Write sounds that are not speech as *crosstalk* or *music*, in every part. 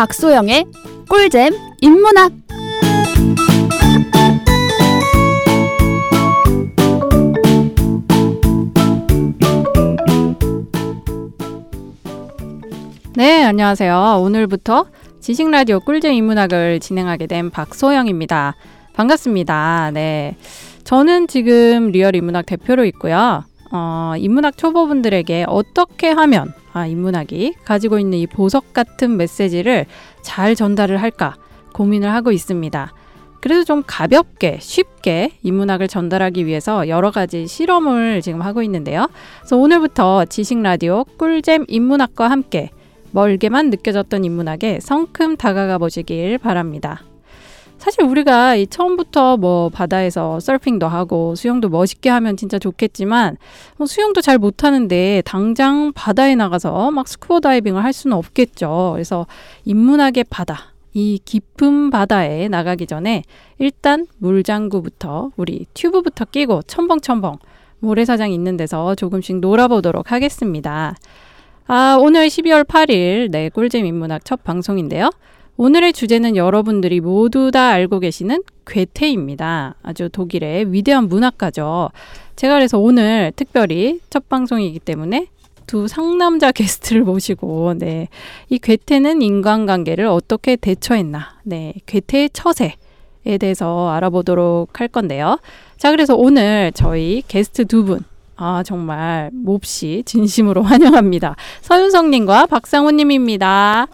박소영의 꿀잼 인문학 네, 안녕하세요. 오늘부터 지식 라디오 꿀잼 인문학을 진행하게 된 박소영입니다. 반갑습니다. 네. 저는 지금 리얼 인문학 대표로 있고요. 어, 인문학 초보분들에게 어떻게 하면 아, 인문학이 가지고 있는 이 보석 같은 메시지를 잘 전달을 할까 고민을 하고 있습니다. 그래서 좀 가볍게 쉽게 인문학을 전달하기 위해서 여러 가지 실험을 지금 하고 있는데요. 그래서 오늘부터 지식 라디오 꿀잼 인문학과 함께 멀게만 느껴졌던 인문학에 성큼 다가가 보시길 바랍니다. 사실 우리가 이 처음부터 뭐 바다에서 서핑도 하고 수영도 멋있게 하면 진짜 좋겠지만 뭐 수영도 잘 못하는데 당장 바다에 나가서 막 스쿠버 다이빙을 할 수는 없겠죠. 그래서 인문학의 바다, 이 깊은 바다에 나가기 전에 일단 물장구부터 우리 튜브부터 끼고 첨벙첨벙 모래사장 있는 데서 조금씩 놀아보도록 하겠습니다. 아, 오늘 12월 8일 네 꿀잼 인문학 첫 방송인데요. 오늘의 주제는 여러분들이 모두 다 알고 계시는 괴테입니다. 아주 독일의 위대한 문학가죠. 제가 그래서 오늘 특별히 첫 방송이기 때문에 두 상남자 *laughs* 게스트를 모시고 네. 이 괴테는 인간관계를 어떻게 대처했나? 네. 괴테의 처세 에 대해서 알아보도록 할 건데요. 자, 그래서 오늘 저희 게스트 두 분, 아, 정말 몹시 진심으로 환영합니다. 서윤성님과 박상우님입니다.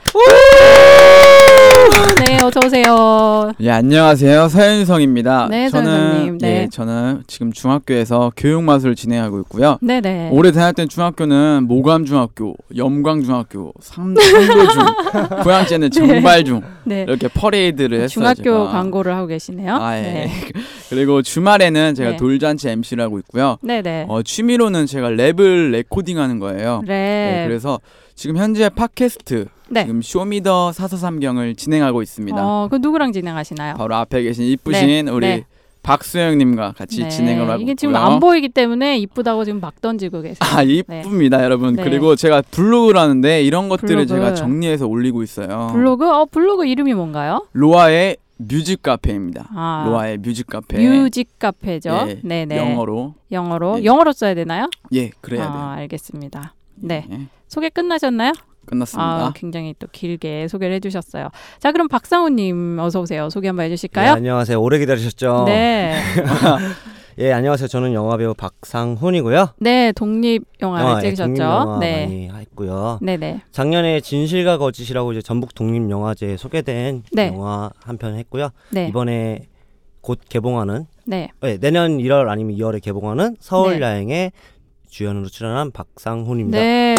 네, 어서 오세요. 예, 안녕하세요. 서현성입니다. 네, 저는 서현성님. 네. 예, 저는 지금 중학교에서 교육마술을 진행하고 있고요. 네네. 올해 다녔던 중학교는 모감중학교, 염광중학교, 삼, 상도중, 고양제는 정발중 네. 이렇게 퍼레이드를 했어요. 중학교 제가. 광고를 하고 계시네요. 아, 예. 네. *laughs* 그리고 주말에는 제가 네. 돌잔치 MC를 하고 있고요. 네네. 어, 취미로는 제가 랩을 레코딩하는 거예요. 네. 네, 그래서 지금 현재 팟캐스트 네. 지금 쇼미더 사서삼경을 진행하고 있습니다. 어, 그 누구랑 진행하시나요? 바로 앞에 계신 이쁘신 네, 우리 네. 박소영님과 같이 네. 진행을 하고 이게 지금 있고요. 안 보이기 때문에 이쁘다고 지금 막 던지고 계세요. 아 이쁩니다 여러분 네. 그리고 제가 블로그를 하는데 이런 것들을 블로그. 제가 정리해서 올리고 있어요 블로그? 어, 블로그 이름이 뭔가요? 로아의 뮤직 카페입니다 아, 로아의 뮤직 카페 뮤직 카페죠. 예, 네네. 영어로 영어로 예. 영어로 써야 되나요? 예 그래야 아, 돼요 알겠습니다. 네. 예, 소개 끝나셨나요? 끝났습니다 아, 굉장히 또 길게 소개를 해주셨어요. 자, 그럼 박상우님 어서 오세요. 소개 한번 네, 해주실까요? 안녕하세요. 오래 기다리셨죠? 네, *laughs* 예, 안녕하세요. 저는 영화 배우 박상우이고요. 네, 독립 영화를 영화, 예, 찍으셨죠. 독립 영화 네, 많이 했고요. 네, 네, 작년에 진실과 거짓이라고 이제 전북 독립 영화제에 소개된 네. 영화 한 편 했고요. 네, 이번에 곧 개봉하는 네. 예, 내년 1월 아니면 2월에 개봉하는 서울 네. 야행의 주연으로 출연한 박상훈입니다. 네.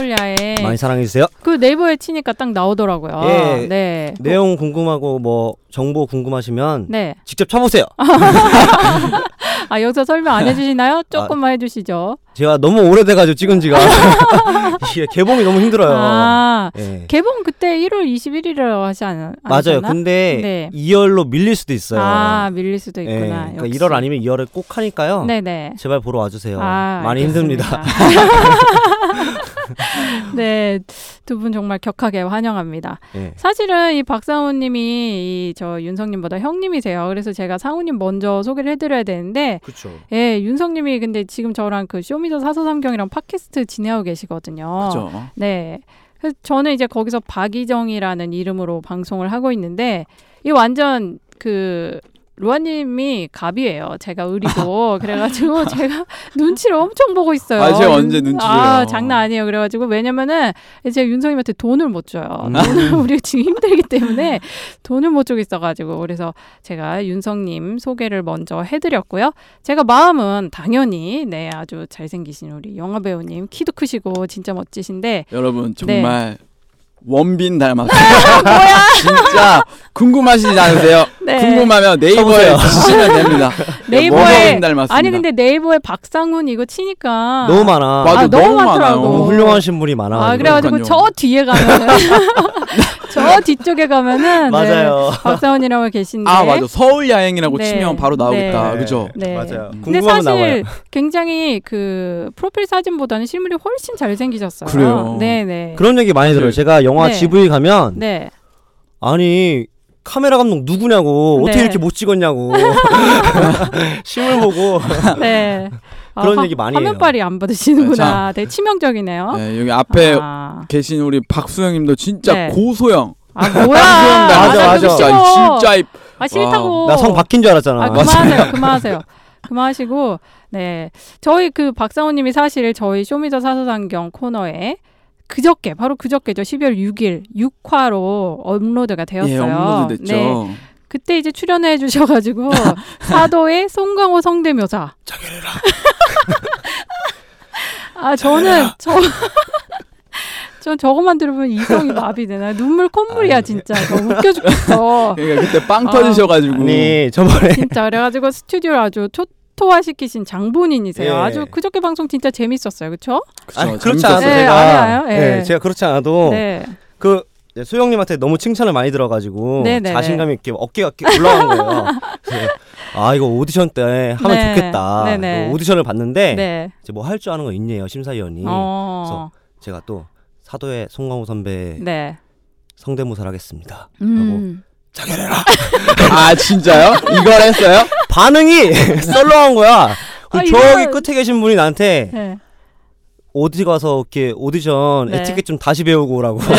서울야에 많이 사랑해 주세요. 그 네이버에 치니까 딱 나오더라고요. 예. 네. 내용 궁금하고 뭐 정보 궁금하시면 네. 직접 쳐보세요. *laughs* 아 여기서 설명 안 해주시나요? *laughs* 조금만 해주시죠. 제가 너무 오래돼가지고 찍은 지가 *laughs* 이게 개봉이 너무 힘들어요. 아 예. 개봉 그때 1월 21일이라고 하지 않, 맞아요. 않았나? 근데 네. 2월로 밀릴 수도 있어요. 아 밀릴 수도 예, 있구나. 그러니까 역시. 1월 아니면 2월에 꼭 하니까요. 네네. 제발 보러 와주세요. 아, 많이 알겠습니다. 힘듭니다. *laughs* 네, 두 분 정말 격하게 환영합니다. 예. 사실은 이 박상우님이 이 저 윤성님보다 형님이세요. 그래서 제가 상우님 먼저 소개를 해드려야 되는데, 그렇죠. 예, 윤성님이 근데 지금 저랑 그 쇼미더 사서삼경이랑 팟캐스트 진행하고 계시거든요. 그죠 네. 그래서 저는 이제 거기서 박이정이라는 이름으로 방송을 하고 있는데, 이 완전 그 루아님이 갑이에요. 제가 을이고 *laughs* 그래가지고 제가 눈치를 엄청 보고 있어요. 아, 제가 윤- 언제 눈치를 아? 장난 아니에요. 그래가지고 왜냐면은 제가 윤성님한테 돈을 못 줘요. 음. 돈을 *laughs* 우리가 지금 힘들기 때문에 돈을 못 주고 있어가지고 그래서 제가 윤성님 소개를 먼저 해드렸고요. 제가 마음은 당연히 네 아주 잘생기신 우리 영화 배우님 키도 크시고 진짜 멋지신데 여러분 네. 정말 원빈 닮았어요 *laughs* 진짜 궁금하시지 않으세요? *laughs* 네. 궁금하면 네이버에 쳐보세요. 치시면 됩니다 *laughs* 네이버에 원빈 닮았습니다 아니 근데 네이버에 박상훈 이거 치니까 너무 많아. 맞아, 아, 너무 너무 많더라고. 너무 훌륭하신 분이 많아. 아 그래가지고 그러니까요. 저 뒤에 가면 저 뒤쪽에 가면은 맞아요. 네, 박사원이라고 계신데 아 맞아 서울 야행이라고 네. 치면 바로 나오겠다 네. 그죠 네. 맞아요. 음. 근데 궁금하면 사실 나와요. 굉장히 그 프로필 사진보다는 실물이 훨씬 잘 생기셨어요. 그래요? 네네. 그런 얘기 많이 들어요. 그- 제가 영화 네. GV 가면 네. 아니 카메라 감독 누구냐고 어떻게 네. 이렇게 못 찍었냐고 *laughs* 실물 보고 네. 아, 그런 화- 얘기 많이 화면빨이 안 받으시는구나. 되게 치명적이네요. 네, 여기 앞에 아, 계신 우리 박수영님도 진짜 네. 고소영 아 뭐야? 맞아, 나 맞아. 그거 진짜. 진짜 이- 아 싫다고. 나 성 바뀐 줄 알았잖아. 아 그만하세요. *laughs* 그만하세요. 그만하시고 네 저희 그 박상호님이 사실 저희 쇼미더 사서삼경 코너에 그저께 바로 그저께죠 12월 6일 6화로 업로드가 되었어요. 예 업로드 됐죠 네. 그때 이제 출연해 주셔가지고 *laughs* 사도의 송강호 성대묘사. 아 저는 저. 전 저것만 들으면 이성이 마비되나 눈물 콧물이야 아니. 진짜 너무 웃겨 죽겠어 그러니까 그때 빵 아. 터지셔가지고 아니 저번에 진짜 그래가지고 스튜디오를 아주 초 토화시키신 장본인이세요 예. 아주 그저께 방송 진짜 재밌었어요 그쵸? 그쵸, 아니, 그렇지. 않아도 네, 제가. 예. 네, 제가 그렇지 않아도 네그 이제 소영님한테 너무 칭찬을 많이 들어가지고 네네네. 자신감이 있게 어깨가 이렇게 올라간 거예요. *laughs* 그래서 아 이거 오디션 때 하면 네. 좋겠다. 네네. 그 오디션을 봤는데 네. 이제 뭐 할 줄 아는 거 있네요 심사위원이. 어. 제가 또 사도의 송강호 선배 네. 성대모사를 하겠습니다. 음. 자결해라. *laughs* 아 진짜요? 이걸 했어요? 반응이 *laughs* 썰렁한 거야. 그 아, 저기 이거는- 끝에 계신 분이 나한테 네. 어디 가서 이렇게 오디션 네. 에티켓 좀 다시 배우고 오라고. 네.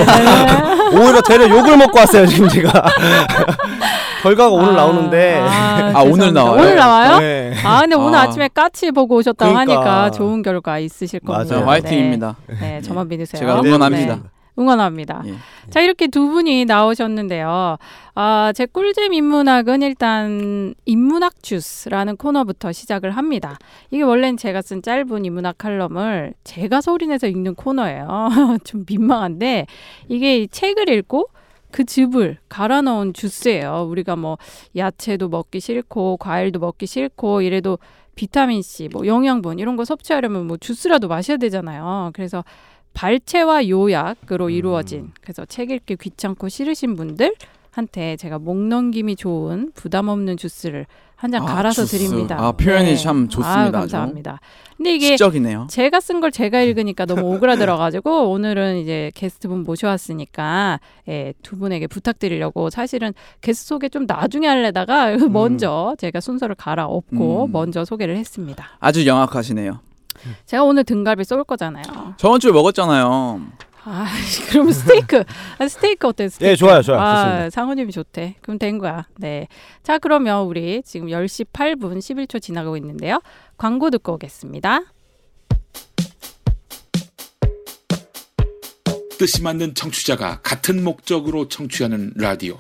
*laughs* 오히려 되려 욕을 먹고 왔어요 지금 제가. *laughs* 결과가 오늘 아, 나오는데. 아, 아, 오늘. 나와요? 오늘 나와요? 네. 아 근데 오늘 아. 아침에 까치 보고 오셨다고 그러니까. 하니까 좋은 결과 있으실. 겁니다. 자, 화이팅입니다. 네. 네, 저만 믿으세요. 제가 네, 응원합니다. 네, 응원합니다. 예. 자 이렇게 두 분이 나오셨는데요. 아, 제 꿀잼 인문학은 일단 인문학 주스라는 코너부터 시작을 합니다. 이게 원래는 제가 쓴 짧은 인문학 칼럼을 제가 소리내서 읽는 코너예요. *laughs* 좀 민망한데 이게 이 책을 읽고 그 즙을 갈아 넣은 주스예요. 우리가 뭐 야채도 먹기 싫고 과일도 먹기 싫고 이래도 비타민 C, 뭐 영양분 이런 거 섭취하려면 뭐 주스라도 마셔야 되잖아요. 그래서 발채와 요약으로 음. 이루어진 그래서 책 읽기 귀찮고 싫으신 분들한테 제가 목 넘김이 좋은 부담 없는 주스를 한잔 아, 갈아서 주스. 드립니다. 아, 표현이 참 좋습니다, 아, 아주. 감사합니다. 근데 이게 시적이네요. 제가 쓴 걸 제가 읽으니까 너무 오그라들어가지고 *laughs* 오늘은 이제 게스트분 모셔왔으니까 예, 두 분에게 부탁드리려고 사실은 게스트 소개 좀 나중에 할래다가 *laughs* 먼저 제가 순서를 갈아엎고 음. 먼저 소개를 했습니다. 아주 영악하시네요. 제가 오늘 등갈비 쏠 거잖아요. 저번 주에 먹었잖아요. 아, *laughs* 그럼 스테이크. 아, 스테이크 어때? 스테이크. 예, 좋아요, 좋아요. 아, 좋습니다. 상우님이 좋대. 그럼 된 거야. 네. 자, 그러면 우리 지금 10시 8분 11초 지나가고 있는데요. 광고 듣고 오겠습니다. 뜻이 맞는 청취자가 같은 목적으로 청취하는 라디오.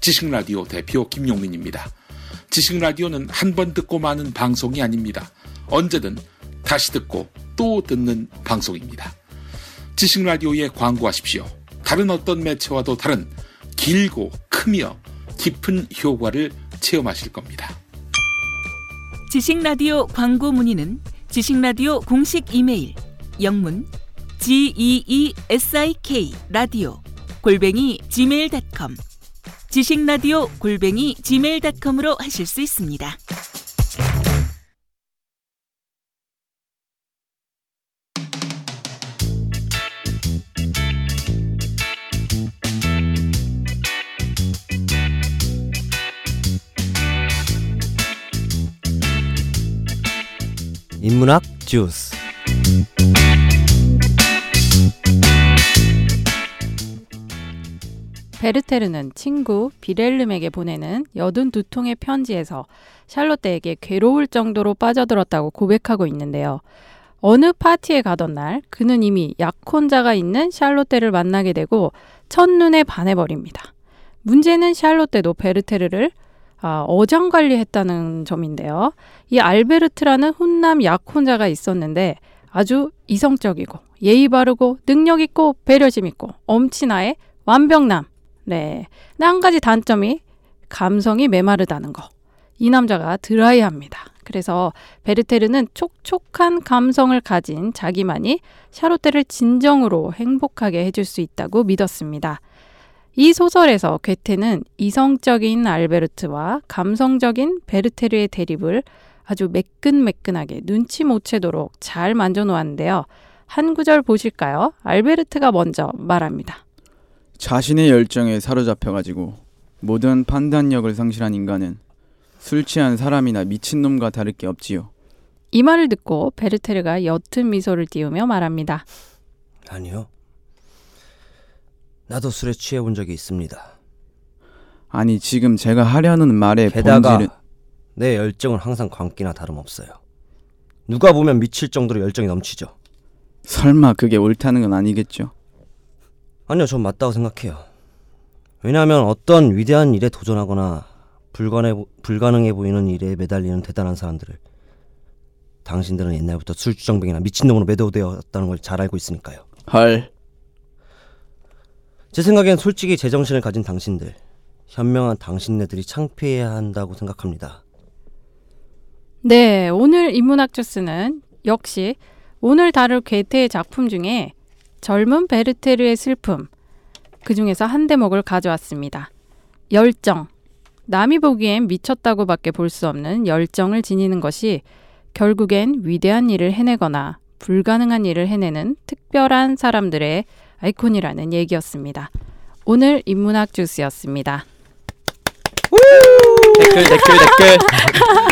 지식 라디오 대표 김용민입니다. 지식 라디오는 한 번 듣고 마는 방송이 아닙니다. 언제든 다시 듣고 또 듣는 방송입니다. 지식 라디오에 광고하십시오. 다른 어떤 매체와도 다른 길고 크며 깊은 효과를 체험하실 겁니다. 지식 라디오 광고 문의는 지식 라디오 공식 이메일 영문 g e e s i k 라디오 골뱅이 gmail.com 지식 라디오 골뱅이 gmail.com으로 하실 수 있습니다. 문학 주스. 베르테르는 친구 비렐름에게 보내는 여든 두 통의 편지에서 샬롯테에게 괴로울 정도로 빠져들었다고 고백하고 있는데요. 어느 파티에 가던 날 그는 이미 약혼자가 있는 샬롯테를 만나게 되고 첫눈에 반해버립니다. 문제는 샬롯테도 베르테르를 아, 어장 관리했다는 점인데요. 이 알베르트라는 훈남 약혼자가 있었는데 아주 이성적이고 예의 바르고 능력 있고 배려심 있고 엄친아의 완벽남. 네. 한 가지 단점이 감성이 메마르다는 거. 이 남자가 드라이합니다. 그래서 베르테르는 촉촉한 감성을 가진 자기만이 샤롯테를 진정으로 행복하게 해줄 수 있다고 믿었습니다. 이 소설에서 괴테는 이성적인 알베르트와 감성적인 베르테르의 대립을 아주 매끈매끈하게 눈치 못 채도록 잘 만져 놓았는데요. 한 구절 보실까요? 알베르트가 먼저 말합니다. 자신의 열정에 사로잡혀 가지고 모든 판단력을 상실한 인간은 술 취한 사람이나 미친놈과 다를 게 없지요. 이 말을 듣고 베르테르가 옅은 미소를 띄우며 말합니다. 아니요. 나도 술에 취해 본 적이 있습니다. 아니 지금 제가 하려는 말의 게다가 본질은 내 열정은 항상 광기나 다름없어요. 누가 보면 미칠 정도로 열정이 넘치죠. 설마 그게 옳다는 건 아니겠죠. 아니요, 전 맞다고 생각해요. 왜냐하면 어떤 위대한 일에 도전하거나 불가능해, 보- 불가능해 보이는 일에 매달리는 대단한 사람들을 당신들은 옛날부터 술주정뱅이나 미친놈으로 매도되었다는 걸 잘 알고 있으니까요. 헐. 제 생각엔 솔직히 제정신을 가진 당신들, 현명한 당신네들이 창피해야 한다고 생각합니다. 네, 오늘 인문학 주스는 역시 오늘 다룰 괴테의 작품 중에 젊은 베르테르의 슬픔 그 중에서 한 대목을 가져왔습니다. 열정. 남이 보기엔 미쳤다고밖에 볼 수 없는 열정을 지니는 것이 결국엔 위대한 일을 해내거나 불가능한 일을 해내는 특별한 사람들의 아이콘이라는 얘기였습니다. 오늘 인문학 주스였습니다. 댓글 댓글 댓글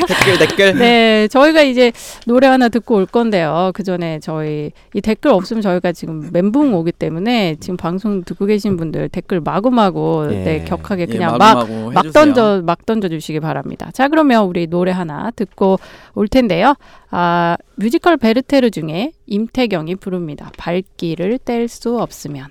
댓글 댓글. 네, 저희가 이제 노래 하나 듣고 올 건데요. 그 전에 저희 이 댓글 없으면 저희가 지금 멘붕 오기 때문에 지금 방송 듣고 계신 분들 댓글 마구마구 예. 네, 격하게 예, 그냥 막 마구마구 막. 던져 막 던져 주시기 바랍니다. 자, 그러면 우리 노래 하나 듣고 올 텐데요. 아, 뮤지컬 베르테르 중에 임태경이 부릅니다. 발길을 뗄 수 없으면.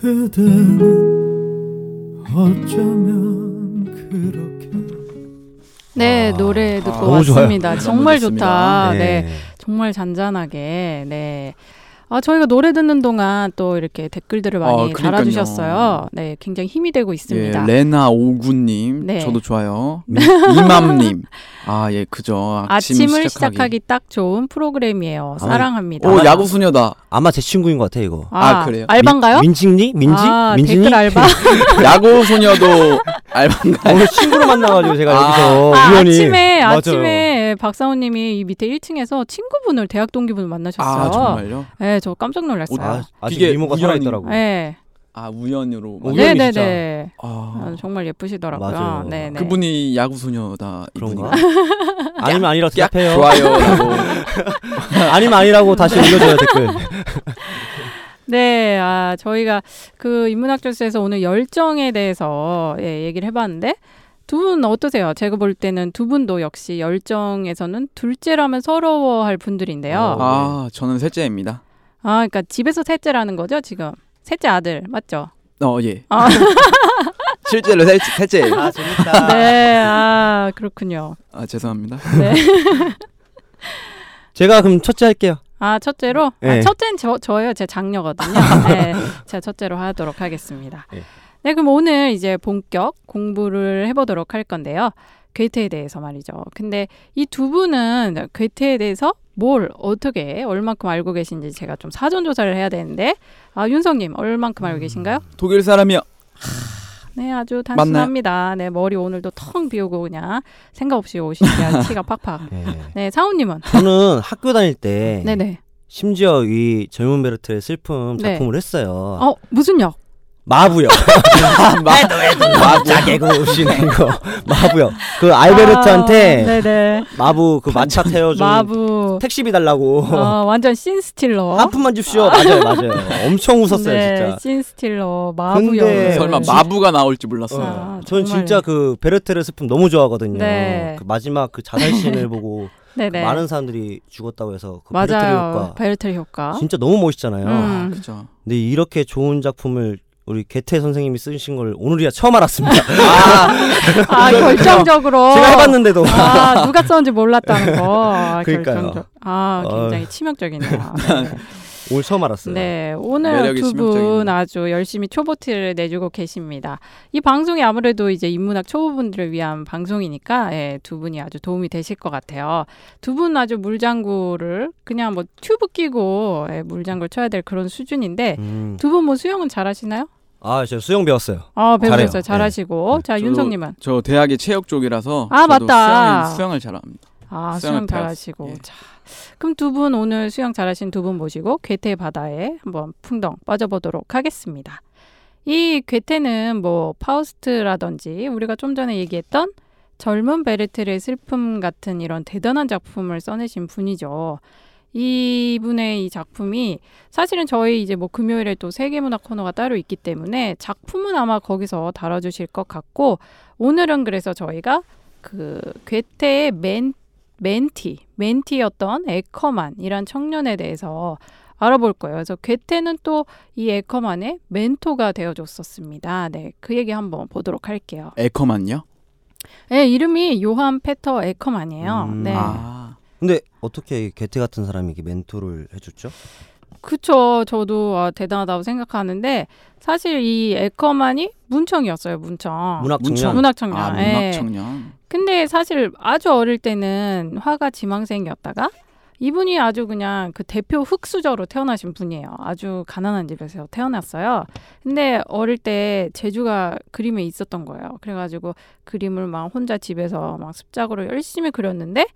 그대는 어쩌면 그렇게 네, 아, 노래 듣고 너무 좋아요. 왔습니다. 정말 좋다. 좋습니다. 네. 정말 잔잔하게 네. 아 저희가 노래 듣는 동안 또 이렇게 댓글들을 많이 아. 달아주셨어요. 네, 굉장히 힘이 되고 있습니다. 예, 레나 오구님 네. 저도 좋아요. *laughs* 이맘님 아 예 그죠. 아침 아침 을 시작하기. 시작하기 딱 좋은 프로그램이에요. 아, 사랑합니다. 오 야구 수녀다. 아마 제 친구인 것 같아 이거. 아, 그래요? 알바인가요? 민, 징니 민지? 아, 민지니? 댓글 알바. *laughs* *laughs* 야구 소녀도 알바인가요? 오늘 친구로 만나가지고 제가 아. 여기서 아, 우연히 아침에 맞아요. 아침에 박사원님이 이 밑에 1층에서 친구분을 대학 동기분을 만나셨어요. 아 정말요? 네, 저 깜짝 놀랐어요. 아, 아직 이게 미모가 살아있더라고. 네, 아 우연으로. 어, 네, 우연히 네, 진짜. 네. 아, 아, 정말 예쁘시더라고요. 맞아요. 네, 네. 그분이 야구 소녀다. 그런가? *laughs* 아니면 아니라고 야, 대답해요. 좋아요라고. *laughs* 아니면 아니라고 다시 올려줘요 댓글. *laughs* 네, 아, 저희가 그 인문학 교수에서 오늘 열정에 대해서 예, 얘기를 해봤는데 두 분 어떠세요? 제가 볼 때는 두 분도 역시 열정에서는 둘째라면 서러워할 분들인데요. 어. 아, 아 저는 셋째입니다. 그러니까 집에서 셋째라는 거죠, 지금. 셋째 아들 맞죠? 어 예. 아. *laughs* 실제로 셋, 셋째. 아 재밌다. 네, 아 그렇군요. 아 죄송합니다. 네. *laughs* 제가 그럼 첫째 할게요. 아 첫째로 아, 네. 첫째는 저 저예요 제 장녀거든요. *laughs* 네, 제가 첫째로 하도록 하겠습니다. 네. 네, 그럼 오늘 이제 본격 공부를 해보도록 할 건데요. 괴테에 대해서 말이죠. 근데 이 두 분은 괴테에 대해서 뭘 어떻게 얼만큼 알고 계신지 제가 좀 사전 조사를 해야 되는데 아 윤성님 얼만큼 알고 계신가요? 독일 사람이요. 네, 아주 단순합니다. 네, 머리 오늘도 텅 비우고 그냥 생각 없이 오시는 *laughs* 티가 팍팍. 네. 네, 사우님은 저는 학교 다닐 때 네네. 심지어 이 젊은 베르트의 슬픔 네. 작품을 했어요. 어 무슨 역? 마부요. 마부 개그 오시네 이거 *laughs* 마부요. 그 알베르트한테 아. 마부 그 마차 태워준 마부. 택시비 달라고 어, 완전 씬스틸러. 한 푼만 줍시오. 맞아요, 맞아요. 엄청 웃었어요, 네, 진짜. 씬스틸러 마부 근데 역. 설마 진- 마부가 나올지 몰랐어요. 아, 전. 진짜 그 베르테르 슬픔 너무 좋아하거든요. 네. 그 마지막 그 자살신을 *laughs* 보고 네네. 많은 사람들이 죽었다고 해서 그 베르테르. 효과 베르테르 효과. 진짜 너무 멋있잖아요. 음. 그죠. 근데 이렇게 좋은 작품을 우리 개태 선생님이 쓰신 걸 오늘이야 처음 알았습니다. *laughs* 아 *laughs* 결정적으로 제가 해봤는데도 아 누가 썼는지 몰랐다는 거. 아, *laughs* 그러니까요. 결정적. 아 굉장히 어. 치명적이네요. 네. 오늘 처음 알았어요. 네, 오늘 두 분. 아주 열심히 초보티를 내주고 계십니다. 이 방송이 아무래도 이제 인문학 초보분들을 위한 방송이니까 예, 두 분이 아주 도움이 되실 것 같아요. 두 분 아주 물장구를 그냥 뭐 튜브 끼고 예, 물장구를 쳐야 될 그런 수준인데 음. 두분 뭐 수영은 잘하시나요? 아, 제가 수영 배웠어요. 아 배우셨어요, 잘해요. 잘하시고 네. 자 저도- 윤성님은 저 대학이 체육 쪽이라서 아, 저도 맞다. 수영을, 수영을 잘합니다. 아 수영을 수영 잘하시고 예. 자 그럼 두 분 오늘 수영 잘하신 두 분 모시고 괴테 바다에 한번 풍덩 빠져보도록 하겠습니다. 이 괴테는 뭐 파우스트라든지 우리가 좀 전에 얘기했던 젊은 베르테르의 슬픔 같은 이런 대단한 작품을 써내신 분이죠. 이분의 이 작품이 사실은 저희 이제 뭐 금요일에 또 세계문학 코너가 따로 있기 때문에 작품은 아마 거기서 다뤄주실 것 같고 오늘은 그래서 저희가 그 괴테의 맨 멘티, 멘티였던 에커만이란 청년에 대해서 알아볼 거예요. 그래서 괴테는 또 이 에커만의 멘토가 되어줬었습니다. 네, 그 얘기 한번 보도록 할게요. 에커만요? 네, 이름이 요한 페터 에커만이에요. 음. 네, 아, 근데 어떻게 개태 같은 사람이 이렇게 멘토를 해줬죠? 그쵸. 저도 아, 대단하다고 생각하는데 사실 이 에커만이 문청이었어요. 문청. 문학 문청. 청년. 문학 청년. 아 예. 문학 청년. 근데 사실 아주 어릴 때는 화가 지망생이었다가 이분이 아주 그냥 그 대표 흑수저로 태어나신 분이에요. 아주 가난한 집에서 태어났어요. 근데 어릴 때 재주가 그림에 있었던 거예요. 그래가지고 그림을 막 혼자 집에서 막 습작으로 열심히 그렸는데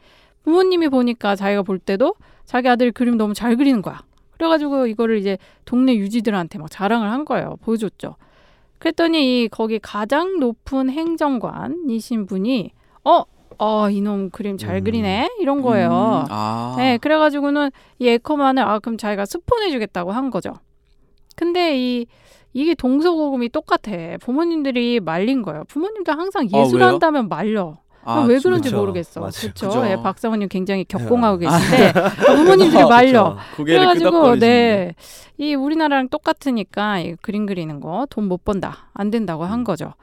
부모님이 보니까 자기가 볼 때도 자기 아들이 그림 너무 잘 그리는 거야. 그래가지고 이거를 이제 동네 유지들한테 막 자랑을 한 거예요. 보여줬죠. 그랬더니 이 거기 가장 높은 행정관이신 분이 어, 어 이놈 그림 잘 음. 그리네 이런 거예요. 음, 아. 네, 그래가지고는 이 에커만을 아 그럼 자기가 스폰해주겠다고 한 거죠. 근데 이 이게 동서고금이 똑같아. 부모님들이 말린 거예요. 부모님도 항상 아? 예술한다면 말려. 아, 왜 그런지 그쵸. 모르겠어. 그렇죠. 예, 박사모님 굉장히 격공하고 계신데 *laughs* 부모님들이 아, 말려. 고개를 그래가지고 끄덕거리시는데. 네, 이 우리나라랑 똑같으니까 이 그림 그리는 거 돈 못 번다, 안 된다고 한 거죠.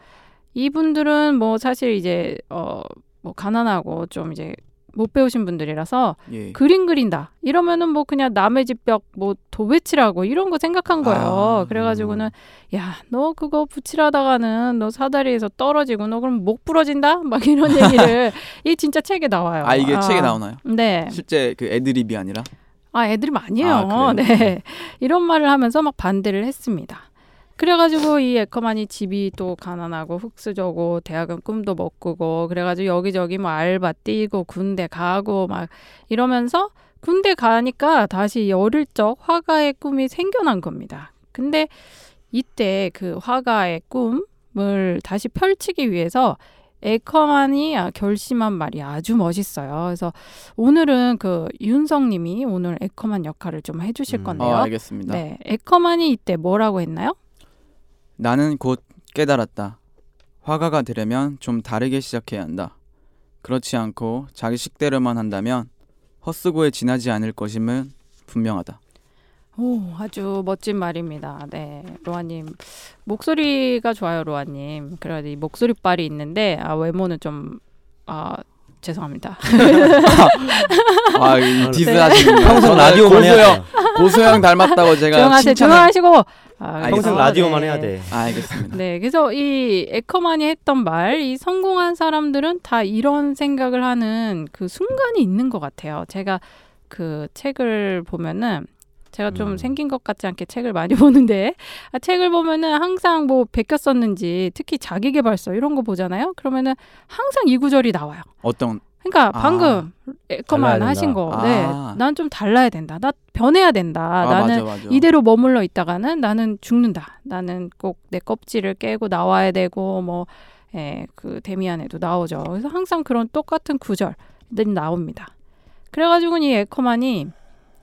이분들은 뭐 사실 이제 어 뭐 가난하고 좀 이제 못 배우신 분들이라서 예. 그림 그린다 이러면은 뭐 그냥 남의 집 벽 뭐 도배칠하고 이런 거 생각한 거예요. 아, 그래가지고는 야너 그거 붙일하다가는 너 사다리에서 떨어지고 너 그럼 목 부러진다 막 이런 *laughs* 얘기를 이 진짜 책에 나와요. 아 이게 책에 나오나요? 네. 실제 그 애드립이 아니라 아, 많이 해요. 아? 네. 이런 말을 하면서 막 반대를 했습니다. 그래가지고 이 에커만이 집이 또 가난하고 흙수저고 대학은 꿈도 못 꾸고 그래가지고 여기저기 뭐 알바 뛰고 군대 가고 막 이러면서 군대 가니까 다시 이 어릴 적 화가의 꿈이 생겨난 겁니다. 근데 이때 그 화가의 꿈을 다시 펼치기 위해서 에커만이 아, 결심한 말이 아주 멋있어요. 그래서 오늘은 그 윤성님이 오늘 에커만 역할을 좀 해주실 음. 건데요. 아, 알겠습니다. 네, 에커만이 이때 뭐라고 했나요? 나는 곧 깨달았다. 화가가 되려면 좀 다르게 시작해야 한다. 그렇지 않고 자기 식대로만 한다면 헛수고에 지나지 않을 것임은 분명하다. 오, 아주 멋진 말입니다. 네, 로아님 목소리가 좋아요, 로아님. 그래서 이 목소리 빨이 있는데 아, 외모는 좀 아, 죄송합니다. *laughs* 아, 디스 네. 하시는 거 평생 라디오만 돼. 고소영 닮았다고 제가 조용하세요, 칭찬을 조용하시고. 아, 알겠습니다. 평생 그래서, 라디오만 네. 해야 돼. 아, 알겠습니다. 네, 그래서 이 에커만이 했던 말, 이 성공한 사람들은 다 이런 생각을 하는 그 순간이 있는 것 같아요. 제가 그 책을 보면은 제가 좀 음. 생긴 것 같지 않게 책을 많이 *laughs* 보는데 아, 책을 보면은 항상 뭐 베꼈었는지 특히 자기계발서 이런 거 보잖아요. 그러면은 항상 이 구절이 나와요. 어떤 그러니까 아. 방금 에커만 달라야 하신. 거, 네, 아. 난좀 달라야 된다. 나 변해야 된다. 아, 나는 맞아, 맞아. 이대로 머물러 있다가는 나는 죽는다. 나는 꼭 내 껍질을 깨고 나와야 되고 뭐 예, 그 데미안에도 나오죠. 그래서 항상 그런 똑같은 구절들이 나옵니다. 그래가지고 이 에커만이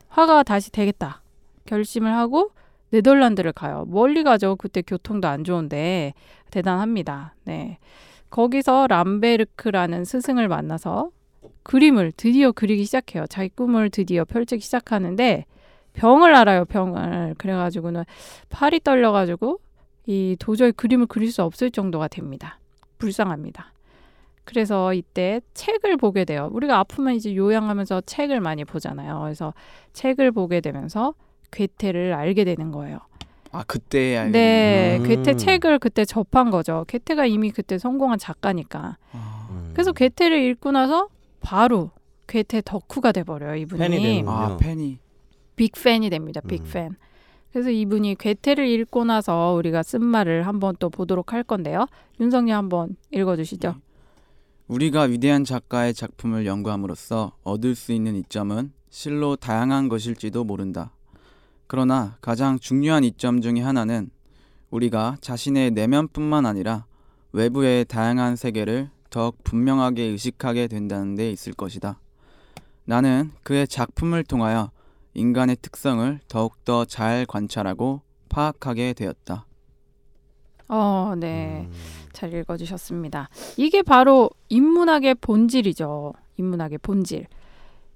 화가 다시 되겠다 결심을 하고 네덜란드를 가요. 멀리 가죠. 그때 교통도 안 좋은데 대단합니다. 네. 거기서 람베르크라는 스승을 만나서 그림을 드디어 그리기 시작해요. 자기 꿈을 드디어 펼치기 시작하는데 병을 알아요, 병을. 그래가지고는 팔이 떨려가지고 이 도저히 그림을 그릴 수 없을 정도가 됩니다. 불쌍합니다. 그래서 이때 책을 보게 돼요. 우리가 아프면 이제 요양하면서 책을 많이 보잖아요. 그래서 책을 보게 되면서 괴테를 알게 되는 거예요. 아 그때 알게 네, 음. 괴테 책을 그때 접한 거죠. 괴테가 이미 그때 성공한 작가니까. 아, 음. 그래서 괴테를 읽고 나서 바로 괴테 덕후가 돼버려요. 이분이 팬이 되는 아 팬이 빅 팬이 됩니다. 음. 빅팬. 그래서 이분이 괴테를 읽고 나서 우리가 쓴 말을 한번 또 보도록 할 건데요. 윤성님 한번 읽어주시죠. 우리가 위대한 작가의 작품을 연구함으로써 얻을 수 있는 이점은 실로 다양한 것일지도 모른다. 그러나 가장 중요한 이점 중의 하나는 우리가 자신의 내면뿐만 아니라 외부의 다양한 세계를 더욱 분명하게 의식하게 된다는 데 있을 것이다. 나는 그의 작품을 통하여 인간의 특성을 더욱더 잘 관찰하고 파악하게 되었다. 어, 네. 음. 잘 읽어주셨습니다. 이게 바로 인문학의 본질이죠. 인문학의 본질.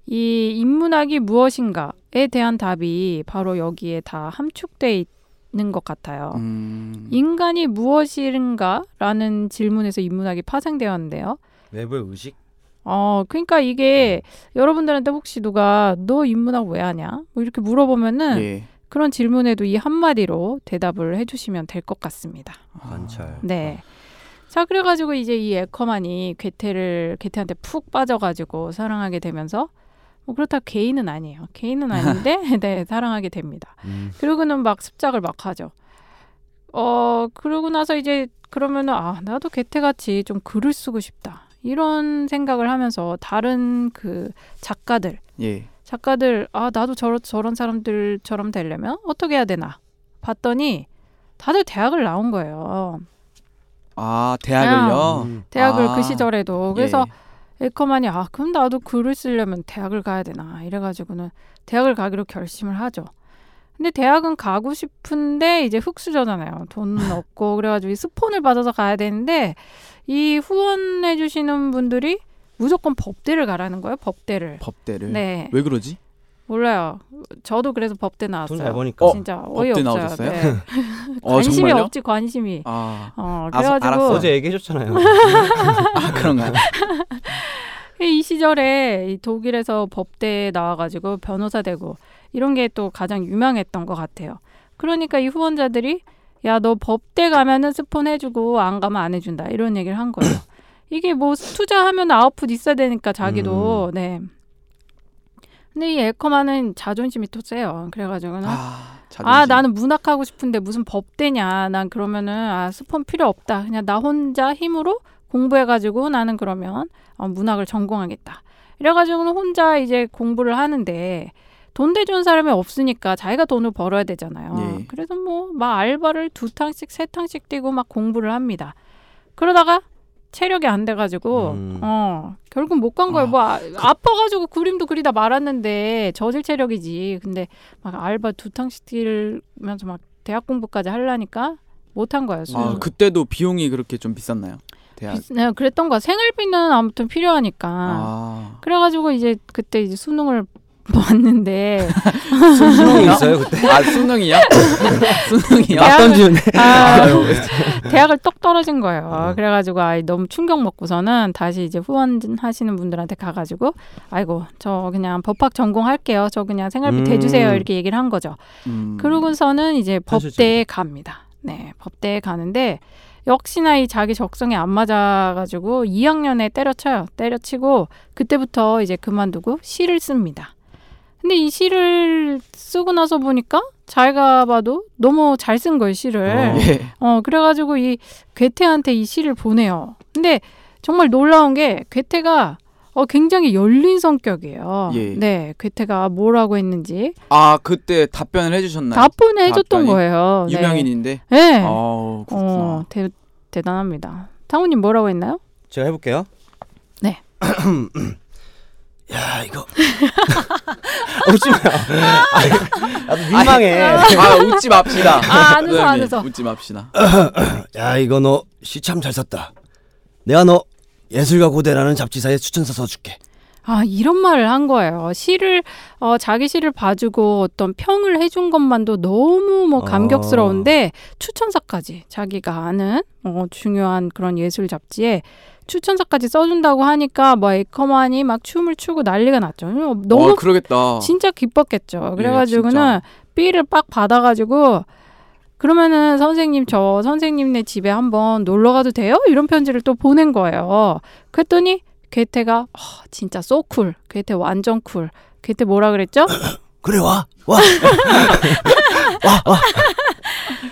이 인문학이 무엇인가에 대한 답이 바로 여기에 다 함축돼 있는 것 같아요. 음, 인간이 무엇인가라는 질문에서 인문학이 파생되었는데요. 외부의 의식? 어, 그러니까 이게 여러분들한테 혹시 누가 너 인문학 왜 하냐? 뭐 이렇게 물어보면은 예. 그런 질문에도 이 한마디로 대답을 해주시면 될 것 같습니다. 관찰. 네. 자, 그래가지고 이제 이 에커만이 괴테를 괴테한테 푹 빠져가지고 사랑하게 되면서 뭐 그렇다 고 개인은 아니에요. 개인은 아닌데 *laughs* 네 사랑하게 됩니다. 음. 그러고는 막 습작을 막 하죠. 어 그러고 나서 이제 그러면은 아 나도 괴테같이 좀 글을 쓰고 싶다 이런 생각을 하면서 다른 그 작가들 예. 작가들 아 나도 저런 저런 사람들처럼 되려면 어떻게 해야 되나 봤더니 다들 대학을 나온 거예요. 아 대학을요. 음. 대학을 아, 그 시절에도 그래서 예. 에커만이 아 그럼 나도 글을 쓰려면 대학을 가야 되나 이래가지고는 대학을 가기로 결심을 하죠. 근데 대학은 가고 싶은데 이제 흑수저잖아요. 돈은 없고 *laughs* 그래가지고 이 스폰을 받아서 가야 되는데 이 후원해 주시는 분들이 무조건 법대를 가라는 거예요. 법대를. 법대를. 네. 왜 그러지? 몰라요. 저도 그래서 법대 나왔어요. 돈 잘 버니까. 어? 진짜 법대 어이없어요. 나오셨어요? 네. *laughs* 어 관심이 정말요? 없지 관심이. 아, 어 아, 그래가지고 알았어. 어제 얘기해줬잖아요. *laughs* *laughs* 아 그런가요? 이 시절에 이 독일에서 법대에 나와가지고 변호사 되고 이런 게 또 가장 유명했던 것 같아요. 그러니까 이 후원자들이 야 너 법대 가면은 스폰 해주고 안 가면 안 해준다 이런 얘기를 한 거예요. *clears throat* 이게 뭐 투자하면 아웃풋 있어야 되니까 자기도 네. 근데 이 에커만은 자존심이 또 세요. 그래가지고는 아. 아 나는 문학 하고 싶은데 무슨 법대냐 난 그러면은 아 스폰 필요 없다 그냥 나 혼자 힘으로 공부해가지고 나는 그러면 어, 문학을 전공하겠다 이래가지고는 혼자 이제 공부를 하는데 돈 대주는 사람이 없으니까 자기가 돈을 벌어야 되잖아요 예. 그래서 뭐 막 알바를 두 탕씩 세 탕씩 뛰고 막 공부를 합니다 그러다가 체력이 안 돼가지고 음. 어 결국 못 간 거예요 아, 뭐 아, 아파가지고 그림도 그리다 말았는데 저질 체력이지 근데 막 알바 두 탕씩 뛰면서 막 대학 공부까지 하려니까 못한 거예요. 아, 그때도 비용이 그렇게 좀 비쌌나요? 대학. 비- 네, 그랬던 거야. 생활비는 아무튼 필요하니까. 아. 그래가지고 이제 그때 이제 수능을 봤는데 수능이 있어요 그때? 아 수능이요? 수능이요? 대학- 막 던지는데. 아, 대학을 똑 떨어진 거예요. 음. 그래가지고 아 너무 충격 먹고서는 다시 이제 후원하시는 분들한테 가가지고 아이고 저 그냥 법학 전공할게요. 저 그냥 생활비 음. 대주세요 이렇게 얘기를 한 거죠. 음. 그러고서는 이제. 법대에 갑니다. 네, 법대에 가는데 역시나 이 자기 적성에 안 맞아가지고 2학년에 때려쳐요. 때려치고 그때부터 이제 그만두고 시를 씁니다. 근데 이 시를 쓰고 나서 보니까 자기가 봐도 너무 잘 쓴 거예요 시를. 어. 예. 어 그래가지고 이 괴테한테 이 시를 보내요. 근데 정말 놀라운 게 괴테가 어 굉장히 열린 성격이에요. 예. 네, 괴테가 뭐라고 했는지 아 그때 답변을 해주셨나요? 답변을 해줬던 답변이? 거예요. 네. 유명인인데. 네. 어 그렇구나. 어, 대, 대단합니다. 상우님 뭐라고 했나요? 제가 해볼게요. 네. *clears throat* 야 이거 *laughs* 웃지 마요. 아, 나도 민망해. 아 웃지 맙시다. 아, 안 웃어, 안 웃어. 웃지 맙시다. *clears throat* 야 이거 너 시 참 잘 썼다. 내가 너 예술가 고대라는 잡지사에 추천서 써줄게. 아 이런 말을 한 거예요. 시를 어, 자기 시를 봐주고 어떤 평을 해준 것만도 너무 뭐 어. 감격스러운데 추천사까지 자기가 아는 어, 중요한 그런 예술 잡지에 추천사까지 써준다고 하니까 뭐 에커만이 막 춤을 추고 난리가 났죠. 어, 너무 어, 그러겠다. 진짜 기뻤겠죠. 예, 그래가지고는 진짜. feel을 빡 받아가지고 그러면은 선생님 저 선생님네 집에 한번 놀러 가도 돼요? 이런 편지를 또 보낸 거예요. 그랬더니 괴테가 어, 진짜 so cool. 괴테 완전 cool. 괴테 뭐라 그랬죠? *coughs* 그래 *laughs* 와 와.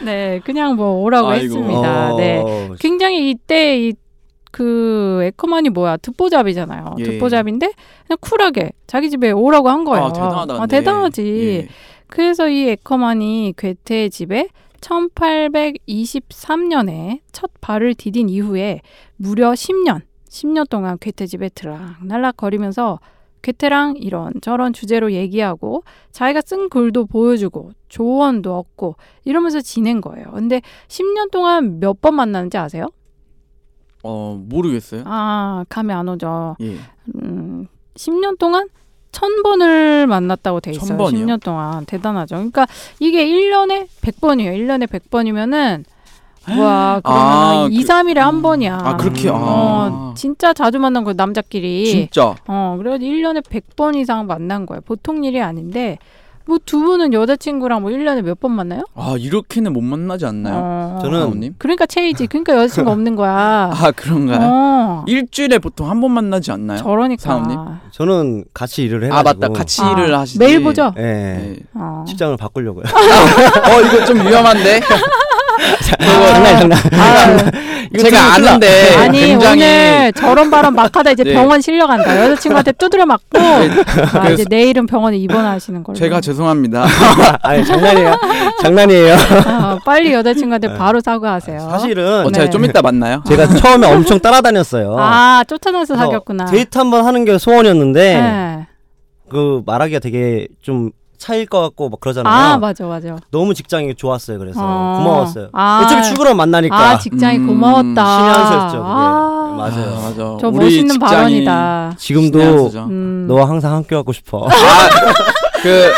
네, 그냥 뭐 오라고 아이고. 했습니다. 어, 네. 굉장히 이때 이 그 에커만이 뭐야 듣보잡이잖아요. 예. 듣보잡인데 그냥 쿨하게 자기 집에 오라고 한 거예요. 아, 대단하다. 아. 대단하지. 예. 그래서 이 에커만이 괴테의 집에 1823년에 첫 발을 디딘 이후에 무려 10년, 10년 동안 괴테 집에 드락날락 거리면서 괴테랑 이런 저런 주제로 얘기하고 자기가 쓴 글도 보여주고 조언도 얻고 이러면서 지낸 거예요. 근데 10년 동안 몇 번 만났는지 아세요? 어, 모르겠어요. 아, 감이 안 오죠. 예. 음, 10년 동안 천 번을 만났다고 돼 있어요. 천 번이요? 10년 동안 대단하죠. 그러니까 이게 1년에 100번이에요. 1년에 100번이면은 와, 그러면 아, 은 2, 그- 3일에 한 번이야. 아, 그렇게 아. 어, 진짜 자주 만난 거예요, 남자끼리. 진짜. 어, 그래서 1년에 100번 이상 만난 거예요. 보통 일이 아닌데 뭐 두 분은 여자친구랑 뭐 1년에 몇 번 만나요? 아, 이렇게는 못 만나지 않나요? 어. 저는 사모님? 그러니까 체이지. 그러니까 여자친구 없는 거야. *laughs* 아, 그런가요? 어. 일주일에 보통 한 번 만나지 않나요? 저러니까. 사모님? 저는 같이 일을 해가지고 아, 맞다. 같이 아, 일을 하시지. 매일 보죠? 예. 예. 어. 직장을 바꾸려고요. 어, 이거 좀 위험한데. *laughs* 장난 장난. 아, *laughs* 이거 제가 아는데 아니 굉장히 오늘 저런 발언 막 하다 이제 *laughs* 네. 병원 실려간다. 여자친구한테 두드려 맞고 아, 그래서- 이제 내일은 병원에 입원하시는 걸로. 제가 죄송합니다. *laughs* 아니 장난이에요. 장난이에요. 아, 빨리 여자친구한테 바로 사과하세요. 사실은 어차피 네. 좀 이따 만나요. 제가 처음에 엄청 따라다녔어요. 아 쫓아내서 그래서 사귀었구나. 데이트 한번 하는 게 소원이었는데 네. 그 말하기가 되게 좀 차일 것 같고 막 그러잖아요. 아 맞아 맞아. 너무 직장이 좋았어요. 그래서 어. 고마웠어요. 아. 어차피 출근하면 만나니까 아 직장이 음, 고마웠다. 신의 한 수였죠. 아, 맞아요. 아, 맞아. 저 멋있는 직장이 발언이다. 지금도. 음. 너와 항상 함께 하고 싶어. 아, *laughs* 그,